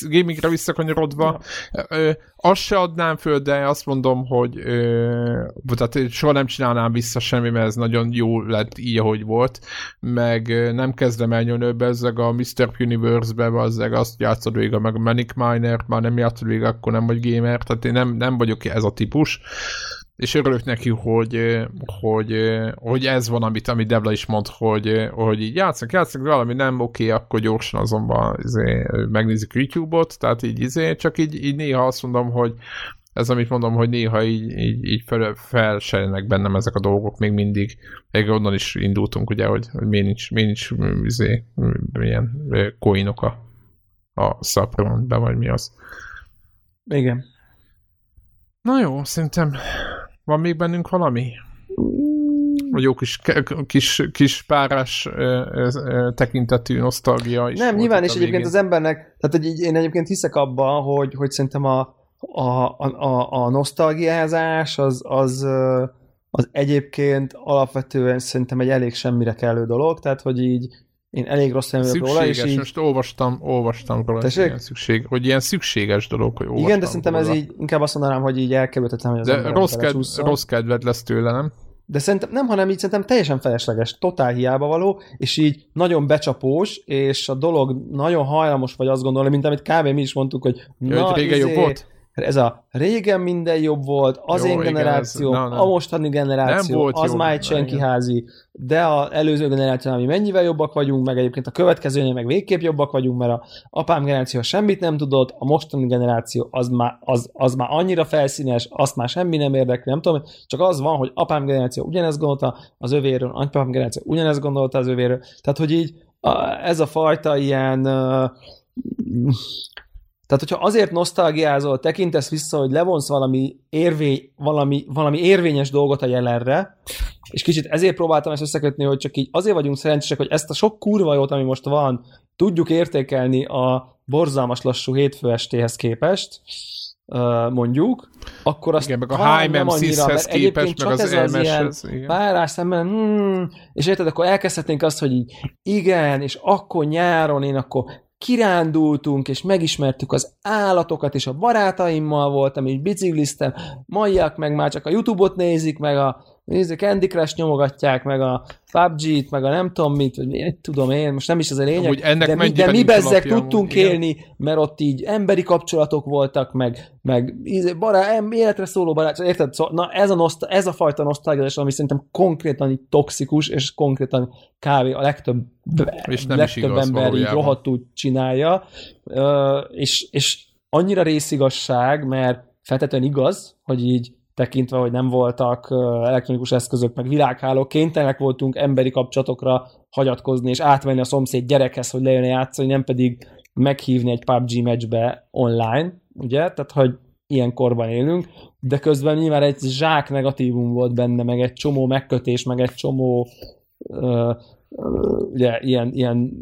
A: gamingre visszakanyarodva, ja. Azt se adnám föl, de azt mondom, hogy ö, tehát soha nem csinálnám vissza semmi, mert ez nagyon jó lett így, ahogy volt, meg nem kezdem elnyomni bezzeg a Mr. Universe-be, bazzeg azt játszod végig, meg a Manic Miner, már nem játszod végig, akkor nem vagy gamer, tehát én nem, nem vagyok ez a típus és örülök neki, hogy, hogy, hogy ez van, amit, amit Devla is mond, hogy, hogy így játszik, játszik, valami nem oké, okay, akkor gyorsan azonban izé, megnézik YouTube-ot, tehát így izé, csak így, így néha azt mondom, hogy ez amit mondom, hogy néha így, így, így fel, felsejlenek bennem ezek a dolgok még mindig. Még onnan is indultunk, ugye, hogy, hogy miért nincs, miért nincs izé, milyen coinok a, a be, vagy mi az.
C: Igen.
A: Na jó, szerintem van még bennünk valami? A jó kis, kis, kis párás tekintetű nosztalgia is.
C: Nem, nyilván, és egyébként az embernek, tehát hogy én egyébként hiszek abban, hogy, hogy szerintem a, a, a, a nosztalgiázás az, az, az egyébként alapvetően szerintem egy elég semmire kellő dolog, tehát hogy így én elég rossz nem róla, és így...
A: most olvastam, olvastam róla, hogy ilyen, szükség, hogy ilyen szükséges dolog, hogy
C: Igen, de szerintem róla. ez így, inkább azt mondanám, hogy így elkerülhetetlen, hogy az
A: De rossz, ked, rossz kedved lesz tőle, nem?
C: De szerintem nem, hanem így szerintem teljesen felesleges, totál hiába való, és így nagyon becsapós, és a dolog nagyon hajlamos vagy azt gondolni, mint amit kb. mi is mondtuk, hogy
A: ja, na, régen izé, jobb volt?
C: Ez a régen minden jobb volt, az Jó, én generáció, ez, na, a mostani generáció, nem volt az már egy senki házi, de az előző generáció, mi mennyivel jobbak vagyunk, meg egyébként a következőnél meg végképp jobbak vagyunk, mert a apám generáció semmit nem tudott, a mostani generáció az már, az, az már annyira felszínes, azt már semmi nem érdekli, nem tudom, csak az van, hogy apám generáció ugyanezt gondolta az övéről, apám generáció ugyanezt gondolta az övéről, tehát hogy így a, ez a fajta ilyen uh, tehát, hogyha azért nosztalgiázol, tekintesz vissza, hogy levonsz valami, érvé, valami, valami érvényes dolgot a jelenre, és kicsit ezért próbáltam ezt összekötni, hogy csak így azért vagyunk szerencsések, hogy ezt a sok kurva jót, ami most van, tudjuk értékelni a borzalmas lassú hétfő estéhez képest, mondjuk, akkor azt
A: igen, meg a Mem hez képest, meg az
C: elmeshez. Párás szemben, hmm, és érted, akkor elkezdhetnénk azt, hogy így, igen, és akkor nyáron én akkor kirándultunk, és megismertük az állatokat, és a barátaimmal voltam, és bicikliztem, maiak meg már csak a Youtube-ot nézik, meg a nézzük, Candy Crush nyomogatják, meg a PUBG-t, meg a nem tudom mit, vagy mit tudom én, most nem is az a lényeg, ennek de, mi, de mi bezzek tudtunk amúgy, élni, igen. mert ott így emberi kapcsolatok voltak, meg, meg bará, életre szóló barát, érted? Szóval, na ez a, noszta, ez a fajta nosztalgiázás, ami szerintem konkrétan így toxikus, és konkrétan kávé a legtöbb, és nem legtöbb igaz, ember így rohadtul csinálja, és, és annyira részigasság, mert feltétlenül igaz, hogy így tekintve, hogy nem voltak elektronikus eszközök, meg világhálók, kénytelenek voltunk emberi kapcsolatokra hagyatkozni, és átvenni a szomszéd gyerekhez, hogy lejön játszani, nem pedig meghívni egy PUBG meccsbe online, ugye? Tehát, hogy ilyen korban élünk, de közben nyilván egy zsák negatívum volt benne, meg egy csomó megkötés, meg egy csomó ugye ilyen, ilyen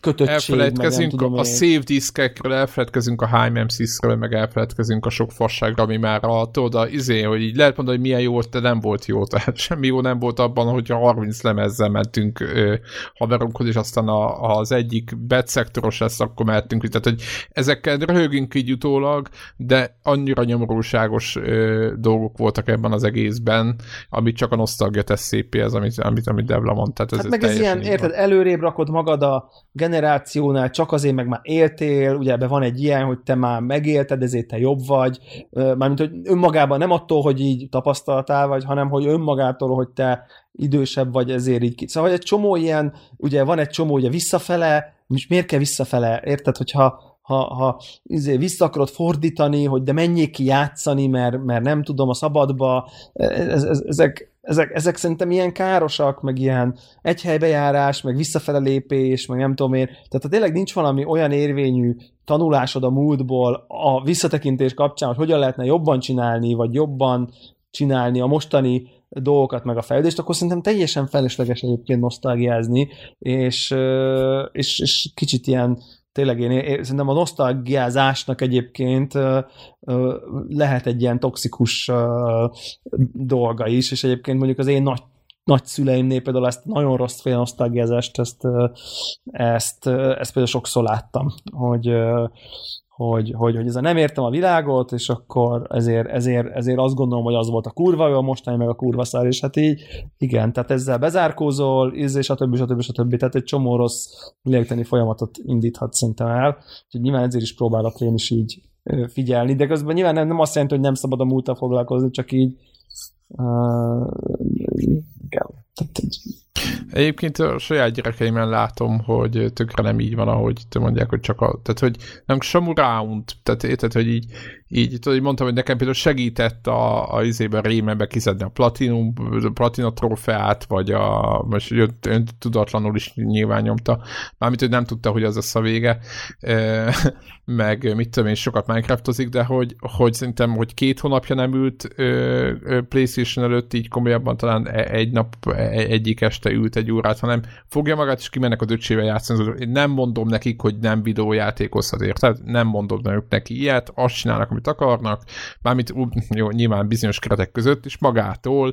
C: kötöttség,
A: elfeledkezünk
C: meg nem tudom
A: a save diskekről, elfeledkezünk a High ről meg elfeledkezünk a sok fasságra, ami már a, tudod, a, izé, hogy így lehet mondani, hogy milyen jó volt, de nem volt jó, tehát [laughs] semmi jó nem volt abban, hogy a 30 lemezzel mentünk ö, haverunkhoz, és aztán a, az egyik betszektoros lesz, akkor mehetünk, tehát hogy ezekkel röhögünk így utólag, de annyira nyomorúságos ö, dolgok voltak ebben az egészben, amit csak a nosztalgia tesz szépé, ez, amit, amit, amit Devla mondta. Tehát
C: ez, hát meg ez ilyen érted, előrébb rakod magad a generációnál, csak azért meg már éltél, ugye ebben van egy ilyen, hogy te már megélted, ezért te jobb vagy, mármint, hogy önmagában nem attól, hogy így tapasztaltál vagy, hanem, hogy önmagától, hogy te idősebb vagy, ezért így ki. Szóval egy csomó ilyen, ugye van egy csomó ugye visszafele, és miért kell visszafele, érted, hogyha ha, ha izé, vissza akarod fordítani, hogy de menjék ki játszani, mert, mert nem tudom, a szabadba, ez, ez, ezek, ezek, ezek szerintem ilyen károsak, meg ilyen egyhelybejárás, meg visszafele lépés, meg nem tudom én. Tehát ha tényleg nincs valami olyan érvényű tanulásod a múltból a visszatekintés kapcsán, hogy hogyan lehetne jobban csinálni, vagy jobban csinálni a mostani dolgokat, meg a fejlődést, akkor szerintem teljesen felesleges egyébként nosztalgiázni, és, és, és kicsit ilyen tényleg én, én szerintem a nosztalgiázásnak egyébként lehet egy ilyen toxikus dolga is, és egyébként mondjuk az én nagy nagyszüleimnél például ezt nagyon rossz fél nosztalgiázást, ezt, ezt, ezt például sokszor láttam, hogy, hogy, hogy, hogy ez a nem értem a világot, és akkor ezért, ezért, ezért azt gondolom, hogy az volt a kurva jó, a mostani meg a kurva szár, és hát így, igen, tehát ezzel bezárkózol, és a többi, stb. stb. Tehát egy csomó rossz lélektani folyamatot indíthat szerintem el, úgyhogy nyilván ezért is próbálok én is így figyelni, de közben nyilván nem, nem azt jelenti, hogy nem szabad a múltal foglalkozni, csak így uh, igen. Tehát,
A: Egyébként a saját gyerekeimen látom, hogy tökre nem így van, ahogy te mondják, hogy csak a, tehát hogy nem some round, tehát érted, hogy így, így tudod, hogy mondtam, hogy nekem például segített a, a izében rémebe kiszedni a platinum, a platina trófeát, vagy a, most ön tudatlanul is nyilván nyomta, mármint, hogy nem tudta, hogy az lesz a vége, e, [laughs] meg mit tudom én, sokat Minecraftozik, de hogy, hogy szerintem, hogy két hónapja nem ült ö, Playstation előtt, így komolyabban talán e, egy nap, e, egyik este ült egy órát, hanem fogja magát, és kimennek a döcsével játszani. Én nem mondom nekik, hogy nem videójátékozhat, érted? Nem mondom neki ilyet, azt csinálnak, amit akarnak, mármint jó, nyilván bizonyos keretek között, és magától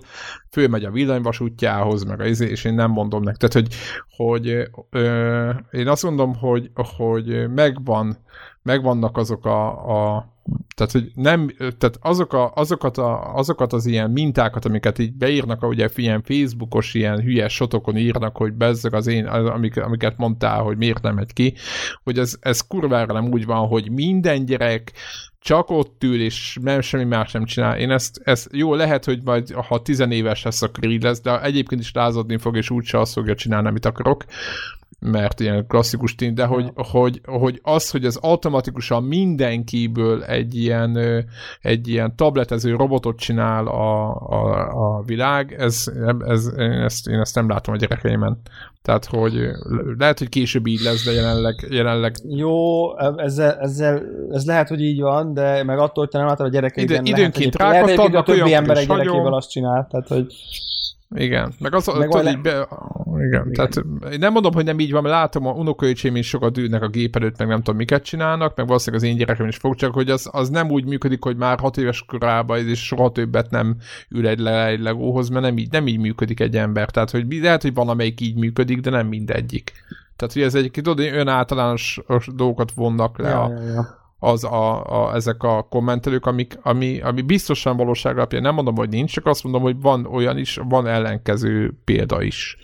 A: fölmegy a villanyvasútjához, meg a izé, és én nem mondom neki. Tehát, hogy, hogy ö, én azt mondom, hogy, hogy megvan, megvannak azok a, a tehát, hogy nem, tehát azok a, azokat, a, azokat az ilyen mintákat, amiket így beírnak, ugye ilyen Facebookos ilyen hülyes sotokon írnak, hogy bezzeg az én, amik, amiket mondtál, hogy miért nem megy ki, hogy ez, ez kurvára nem úgy van, hogy minden gyerek csak ott ül, és nem semmi más nem csinál. Én ezt, ezt jó, lehet, hogy majd ha tizenéves lesz, akkor így lesz, de egyébként is lázadni fog, és úgyse azt fogja csinálni, amit akarok mert ilyen klasszikus tény, de hogy, hogy, hogy az, hogy ez automatikusan mindenkiből egy ilyen, egy ilyen tabletező robotot csinál a, a, a világ, ez, ez, én, ezt, én ezt nem látom a gyerekeimen. Tehát, hogy lehet, hogy később így lesz, de jelenleg... jelenleg...
C: Jó, ezzel, ezzel, ez lehet, hogy így van, de meg attól, hogy te nem látod a gyerekeidben,
A: Ide, időnként
C: lehet, hogy, lehet, hogy a többi ember egy gyerekével azt csinál, tehát, hogy
A: igen, meg az, meg tudod, le... be, igen, igen, tehát nem mondom, hogy nem így van, mert látom, a unokaöcsém is sokat ülnek a gép előtt, meg nem tudom, miket csinálnak, meg valószínűleg az én gyerekem is fog, csak hogy az, az nem úgy működik, hogy már hat éves korában, és soha többet nem ül egy, le, egy legóhoz, mert nem így, nem így működik egy ember. Tehát, hogy lehet, hogy van, amelyik így működik, de nem mindegyik. Tehát, hogy ez egy, tudod, ön általános dolgokat vonnak le ja, a, ja, ja az a, a, ezek a kommentelők, amik, ami, ami biztosan valóság alapján nem mondom, hogy nincs, csak azt mondom, hogy van olyan is, van ellenkező példa is.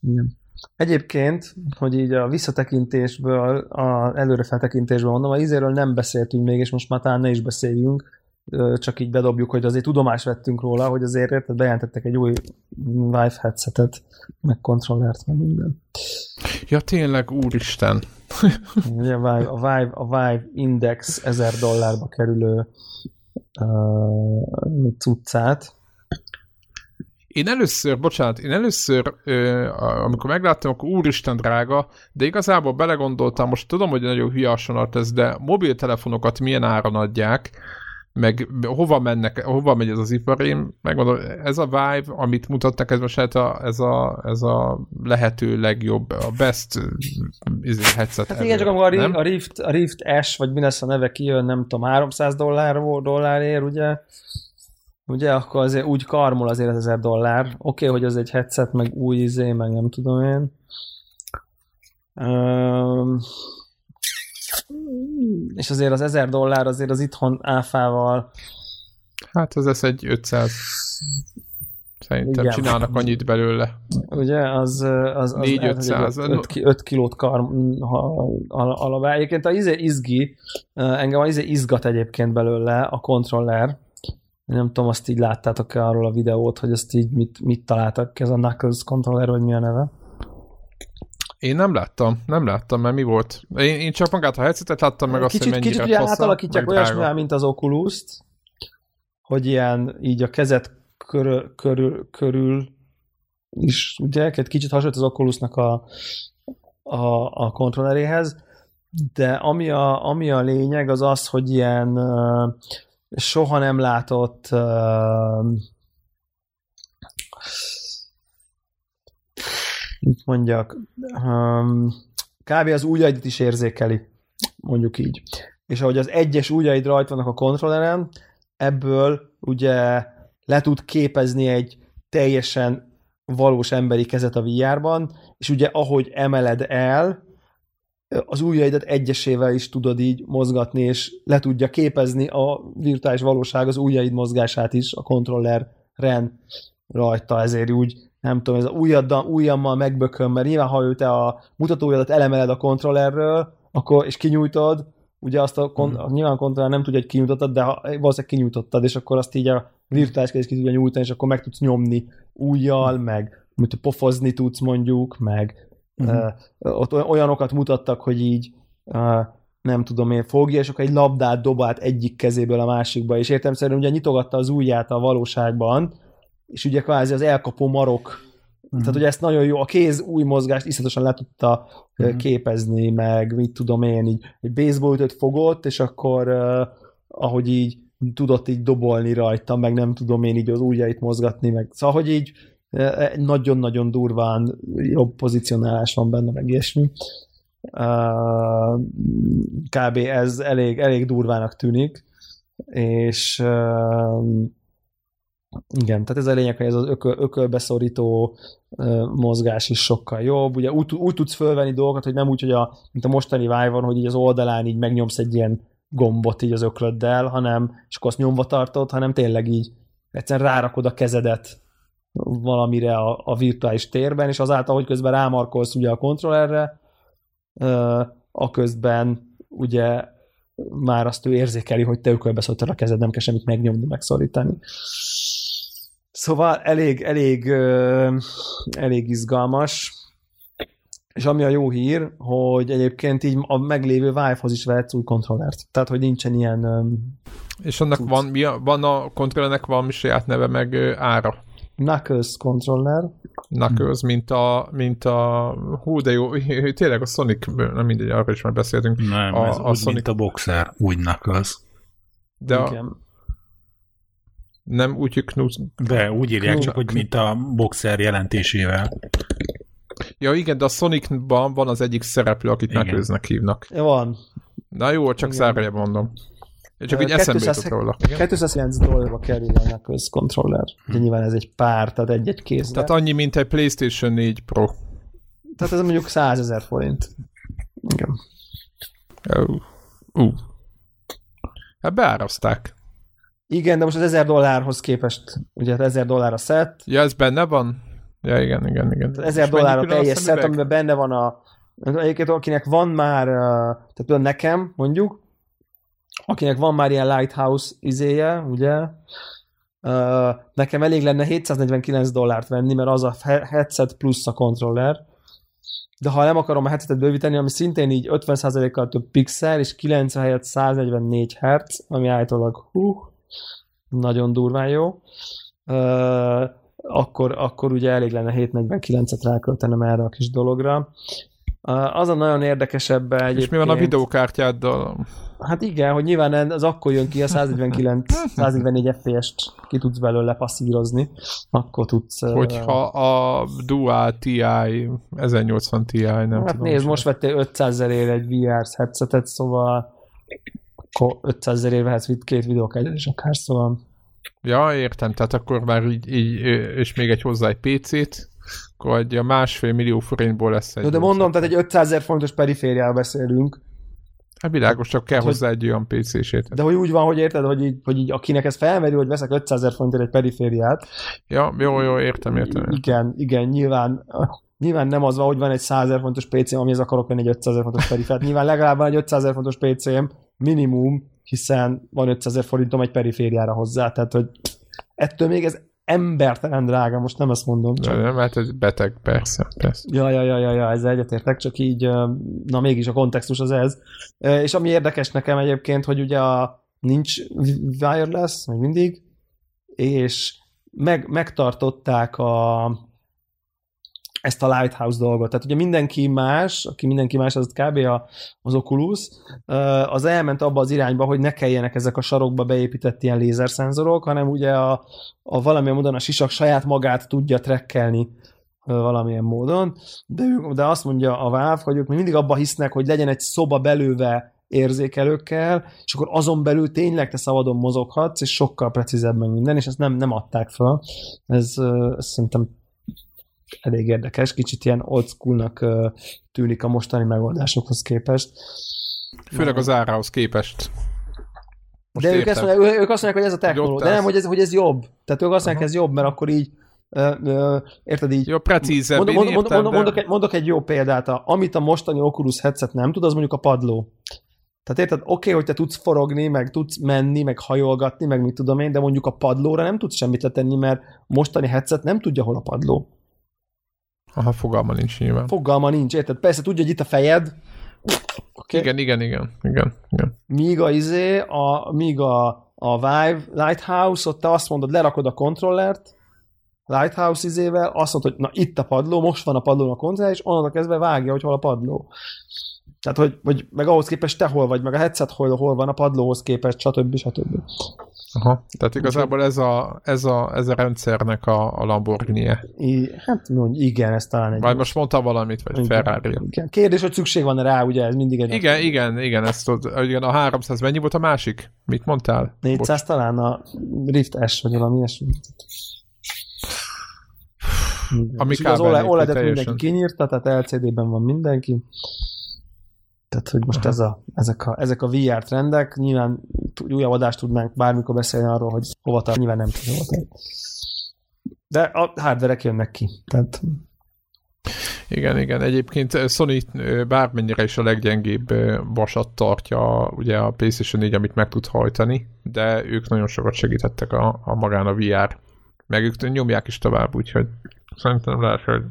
C: Igen. Egyébként, hogy így a visszatekintésből, a előrefeltekintésből mondom, a izéről nem beszéltünk még, és most már talán ne is beszéljünk, csak így bedobjuk, hogy azért tudomást vettünk róla, hogy azért érted, bejelentettek egy új live headsetet, meg kontrollert, meg minden.
A: Ja, tényleg, úristen.
C: Ugye a Vive, a Vive, a Vive Index 1000 dollárba kerülő uh, cuccát.
A: Én először, bocsánat, én először, ö, amikor megláttam, akkor úristen drága, de igazából belegondoltam, most tudom, hogy nagyon hülye ez, de mobiltelefonokat milyen áron adják, meg hova mennek, hova megy ez az ipar, én megmondom, ez a Vive, amit mutattak, ez most hát a, ez, a, ez a lehető legjobb, a best izé, headset
C: Hát igen, csak amikor a, a, Rift, a Rift S, vagy mi lesz a neve kijön, nem tudom, 300 dollár, dollárért, ugye? Ugye, akkor azért úgy karmol azért az 1000 dollár. Oké, okay, hogy az egy headset, meg új izé, meg nem tudom én. Um, és azért az 1000 dollár azért az itthon áfával
A: Hát az lesz egy 500 Szerintem Igen. csinálnak annyit belőle.
C: Ugye, az, az, az
A: 4-500.
C: 5, 5 kilót kar alapá. Egyébként a izé izgi, engem a izé izgat egyébként belőle a kontroller. Nem tudom, azt így láttátok-e arról a videót, hogy ezt így mit, mit találtak, ez a Knuckles kontroller, vagy mi a neve?
A: Én nem láttam, nem láttam, mert mi volt? Én, én csak magát a headsetet láttam, meg azt,
C: kicsit,
A: hogy mennyire
C: Kicsit ugye
A: fasza,
C: átalakítják olyasmilyen, mint az Oculus-t, hogy ilyen így a kezet körül, körül, körül is, ugye, kicsit hasonlít az Oculusnak a, a, a kontrolleréhez, de ami a, ami a lényeg, az az, hogy ilyen uh, soha nem látott uh, mit mondjak, um, kb. az ujjaidit is érzékeli, mondjuk így. És ahogy az egyes ujjaid rajta vannak a kontrolleren, ebből ugye le tud képezni egy teljesen valós emberi kezet a VR-ban, és ugye ahogy emeled el, az ujjaidat egyesével is tudod így mozgatni, és le tudja képezni a virtuális valóság az ujjaid mozgását is a kontrolleren rajta, ezért úgy nem tudom, ez a ujjaddal, ujjammal megbököm, mert nyilván, ha ő te a mutatójadat elemeled a kontrollerről, akkor, és kinyújtod, ugye azt a, kon, hmm. nyilván a kontroller nem tudja, hogy kinyújtottad, de ha, valószínűleg kinyújtottad, és akkor azt így a virtuális kezét ki tudja nyújtani, és akkor meg tudsz nyomni ujjal, hmm. meg mit pofozni tudsz mondjuk, meg hmm. uh, ott olyanokat mutattak, hogy így uh, nem tudom én, fogja, és akkor egy labdát dobált egyik kezéből a másikba, és értem szerint ugye nyitogatta az ujját a valóságban, és ugye kvázi az elkapó marok Mm. Tehát, hogy ezt nagyon jó, a kéz új mozgást iszonyatosan le tudta mm. képezni, meg mit tudom én, így egy baseballütőt fogott, és akkor uh, ahogy így tudott így dobolni rajta, meg nem tudom én így az ujjait mozgatni, meg szóval, hogy így nagyon-nagyon durván jobb pozicionálás van benne, meg ilyesmi. Uh, kb. ez elég, elég durvának tűnik, és uh, igen, tehát ez a lényeg, hogy ez az ököl, ökölbeszorító mozgás is sokkal jobb. Ugye úgy, úgy tudsz fölvenni dolgokat, hogy nem úgy, hogy a, mint a mostani vive van, hogy így az oldalán így megnyomsz egy ilyen gombot így az öklöddel, hanem, és akkor azt nyomva tartod, hanem tényleg így egyszerűen rárakod a kezedet valamire a, a virtuális térben, és azáltal, hogy közben rámarkolsz ugye a kontrollerre, a közben ugye már azt ő érzékeli, hogy te ökölbeszorítod a kezed, nem kell semmit megnyomni, megszorítani. Szóval elég, elég, elég izgalmas, és ami a jó hír, hogy egyébként így a meglévő Vive-hoz is vehetsz új kontrollert. Tehát, hogy nincsen ilyen...
A: És annak van, mi a, van a kontrollernek valami saját neve, meg ára?
C: Knuckles controller.
A: Knuckles, mint a, mint a hú, de jó, tényleg a Sonic, nem mindegy, arra is már beszéltünk.
B: Nem,
A: a,
B: ez
A: a
B: úgy,
A: Sonic,
B: mint a boxer, úgy Knuckles.
A: de a, nem úgy, hogy Knus,
B: De úgy írják
C: Knu-
B: csak, hogy mint a boxer jelentésével.
A: Ja igen, de a Sonicban van az egyik szereplő, akit. Knuckles-nek hívnak.
C: Van.
A: Na jó, csak zárójelben mondom. Csak
C: Ö,
A: így eszembe
C: 200
A: jutott róla.
C: 209 dollárba kerül a Knuckles controller. De nyilván ez egy pár, tehát egy-egy kézre.
A: Tehát annyi, mint egy PlayStation 4 Pro.
C: tehát ez mondjuk 100 ezer forint. Igen.
A: Uh, uh. Hát beárazták.
C: Igen, de most az 1000 dollárhoz képest, ugye hát 1000 dollár a set,
A: Ja, ez benne van? Ja, igen, igen, igen.
C: tehát 1000
A: És mennyi
C: dollár a teljes set, amiben benne van a egyébként akinek van már, tehát például nekem mondjuk, akinek van már ilyen Lighthouse izéje, ugye, nekem elég lenne 749 dollárt venni, mert az a he- headset plusz a controller, de ha nem akarom a headsetet bővíteni, ami szintén így 50%-kal több pixel, és 90 helyett 144 Hz, ami állítólag hú, nagyon durván jó, akkor, akkor ugye elég lenne 749-et ráköltenem erre a kis dologra. Az a nagyon érdekesebb egyébként...
A: És mi van a videókártyáddal?
C: Hát igen, hogy nyilván az akkor jön ki a 149, 144 FPS-t ki tudsz belőle passzírozni, akkor tudsz...
A: Hogyha a Dual TI, 1080 Ti, nem
C: Hát
A: tudom.
C: nézd, most vettél 500 ezerért egy VR headsetet, szóval akkor 500 ezerért vehetsz két videókártyát is akár, szóval
A: Ja, értem, tehát akkor már így, így és még egy hozzá egy PC-t, akkor egy a másfél millió forintból lesz egy...
C: de, de mondom, tehát egy 500 ezer fontos perifériáról beszélünk,
A: Hát világos, csak kell
C: hogy-
A: hozzá egy olyan PC-sét.
C: de hogy úgy van, hogy érted, hogy így, hogy így akinek ez felmerül, hogy veszek 500 ezer forintért egy perifériát,
A: Ja, jó, jó, értem, értem. értem.
C: igen, igen, nyilván Nyilván nem az van, hogy van egy 100 ezer fontos PC-m, amihez akarok venni egy 500 ezer fontos perifériát. Nyilván legalább van egy 500 ezer fontos PC-m, minimum, hiszen van 500 ezer forintom egy perifériára hozzá, tehát hogy ettől még ez embertelen drága, most nem ezt mondom.
A: Csak... Nem, hát ez beteg, persze, persze.
C: Ja, ja, ja, ja, ja ezzel egyetértek, csak így, na mégis a kontextus az ez. És ami érdekes nekem egyébként, hogy ugye a, nincs wireless, még mindig, és meg, megtartották a, ezt a Lighthouse dolgot. Tehát ugye mindenki más, aki mindenki más, az kb. A, az Oculus, az elment abba az irányba, hogy ne kelljenek ezek a sarokba beépített ilyen lézerszenzorok, hanem ugye a, a valamilyen módon a sisak saját magát tudja trekkelni valamilyen módon, de, de azt mondja a Valve, hogy ők mindig abba hisznek, hogy legyen egy szoba belőve érzékelőkkel, és akkor azon belül tényleg te szabadon mozoghatsz, és sokkal precízebb meg minden, és ezt nem, nem adták fel. Ez, ez szerintem elég érdekes, kicsit ilyen old schoolnak tűnik a mostani megoldásokhoz képest.
A: Főleg az árához képest.
C: Most de ők, ezt mondják, ők azt mondják, hogy ez a technológia, de nem, hogy ez, hogy ez jobb. Tehát ők azt mondják, hogy ez jobb, mert akkor így érted így?
A: Jó, precízebb.
C: Mond, mond, mond, mond, mondok, egy, mondok egy jó példát. Amit a mostani Oculus headset nem tud, az mondjuk a padló. Tehát érted, oké, okay, hogy te tudsz forogni, meg tudsz menni, meg hajolgatni, meg mit tudom én, de mondjuk a padlóra nem tudsz semmit letenni, mert mostani headset nem tudja, hol a padló.
A: Aha, fogalma nincs nyilván.
C: Fogalma nincs, érted? Persze tudja, hogy itt a fejed.
A: Okay. Igen, igen, igen, igen, igen.
C: Míg a izé, a, míg a, a Vive Lighthouse, ott te azt mondod, lerakod a kontrollert, Lighthouse izével, azt mondod, hogy na itt a padló, most van a padlón a kontroller, és onnantól kezdve vágja, hogy hol a padló. Tehát, hogy, hogy meg ahhoz képest te hol vagy, meg a headset hol, hol van a padlóhoz képest, stb. stb.
A: Aha, tehát igazából ez a, ez a, ez a rendszernek a, a Lamborghini-e.
C: I, hát mondj, igen, ez talán egy...
A: Vagy most mondta valamit, vagy igen, ferrari
C: igen. Kérdés, hogy szükség van rá, ugye, ez mindig egy...
A: Igen, igen, igen, ezt tud, igen, a 300, mennyi volt a másik? Mit mondtál?
C: 400 Bocs. talán a Rift S, vagy valami ilyesmi. Ami az OLED-et mindenki kinyírta, tehát LCD-ben van mindenki. Tehát, hogy most ez a, ezek, a, ezek a VR trendek, nyilván újabb adást tudnánk bármikor beszélni arról, hogy hova tart, nyilván nem tudom De a hardverek jönnek ki. Tehát...
A: Igen, igen. Egyébként Sony bármennyire is a leggyengébb vasat tartja ugye a PlayStation 4, amit meg tud hajtani, de ők nagyon sokat segítettek a, a magán a VR. Meg ők nyomják is tovább, úgyhogy szerintem lehet, hogy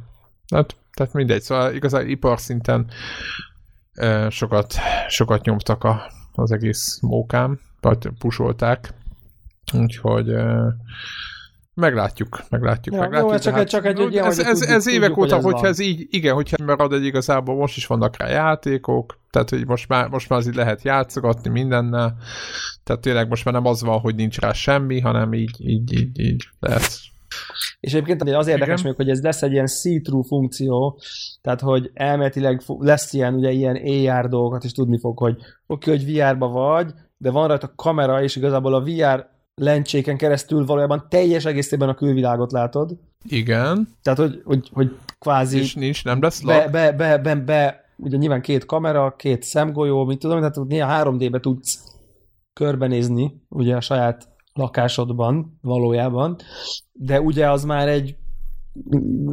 A: hát, tehát mindegy, szóval igazán ipar szinten sokat, sokat nyomtak a, az egész mókám, vagy pusolták, úgyhogy meglátjuk, meglátjuk, ja, meglátjuk. Jó,
C: csak, hát, csak egy, ugye,
A: ez, ez, ez évek tudjuk, óta, hogy hogyha ez így, igen, hogyha marad egy igazából most is vannak rá játékok, tehát hogy most már, most már az így lehet játszogatni mindennel, tehát tényleg most már nem az van, hogy nincs rá semmi, hanem így, így, így, így lehet
C: és egyébként az érdekes még, hogy ez lesz egy ilyen see-through funkció, tehát hogy elméletileg lesz ilyen, ugye ilyen AR dolgokat is tudni fog, hogy oké, okay, hogy VR-ba vagy, de van rajta kamera, és igazából a VR lencséken keresztül valójában teljes egészében a külvilágot látod.
A: Igen.
C: Tehát, hogy, hogy, hogy kvázi...
A: És nincs, nem lesz
C: be, be, be, be, be, ugye nyilván két kamera, két szemgolyó, mit tudom, tehát néha 3D-be tudsz körbenézni, ugye a saját lakásodban valójában, de ugye az már egy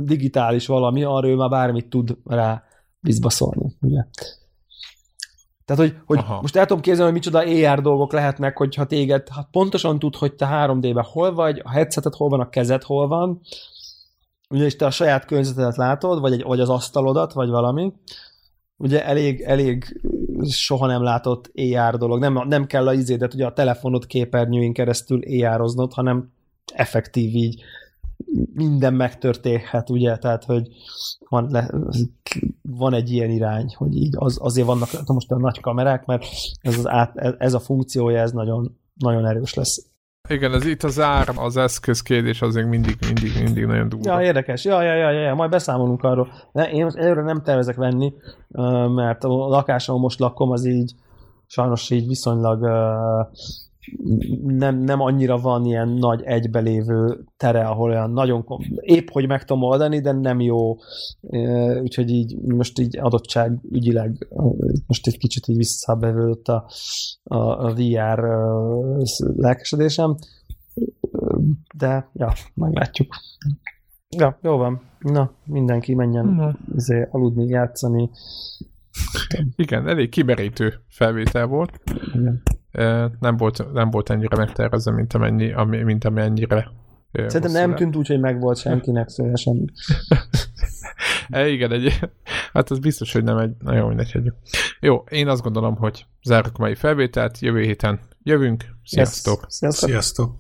C: digitális valami, arra ő már bármit tud rá bizbaszolni, ugye. Tehát, hogy, hogy most el tudom képzelni, hogy micsoda AR dolgok lehetnek, hogyha téged hát pontosan tud, hogy te 3D-ben hol vagy, a headsetet hol van, a kezed hol van, ugye, és te a saját környezetedet látod, vagy, egy, vagy az asztalodat, vagy valami. Ugye elég, elég soha nem látott AR dolog. Nem, nem kell a izédet, ugye a telefonod képernyőin keresztül AR-oznod, hanem effektív így minden megtörténhet, ugye, tehát, hogy van, le, van egy ilyen irány, hogy így az, azért vannak most a nagy kamerák, mert ez, az át, ez a funkciója, ez nagyon, nagyon erős lesz.
A: Igen, ez itt az ár, az eszköz kérdés azért mindig, mindig, mindig nagyon durva.
C: Ja, érdekes. Ja, ja, ja, ja, majd beszámolunk arról. Ne, én előre nem tervezek venni, mert a lakásom most lakom, az így sajnos így viszonylag nem, nem annyira van ilyen nagy egybelévő tere, ahol olyan nagyon épp, hogy meg tudom oldani, de nem jó. Úgyhogy így most így adottság ügyileg most egy kicsit így visszabevődött a, a, a VR lelkesedésem. De, ja, meglátjuk. Ja, jó van. Na, mindenki menjen Na. Izé, aludni, játszani.
A: Igen, elég kimerítő felvétel volt. Igen nem volt, nem volt ennyire megtervezve, mint, amennyi, ami, mint amennyire
C: Szerintem nem tűnt úgy, hogy megvolt senkinek, szóval semmi. [laughs]
A: e, igen, egy, hát ez biztos, hogy nem egy, nagyon mindegy, hagyjuk. Jó, én azt gondolom, hogy zárjuk mai felvételt, jövő héten jövünk. Sziasztok!
C: Yes. Sziasztok!
B: Sziasztok.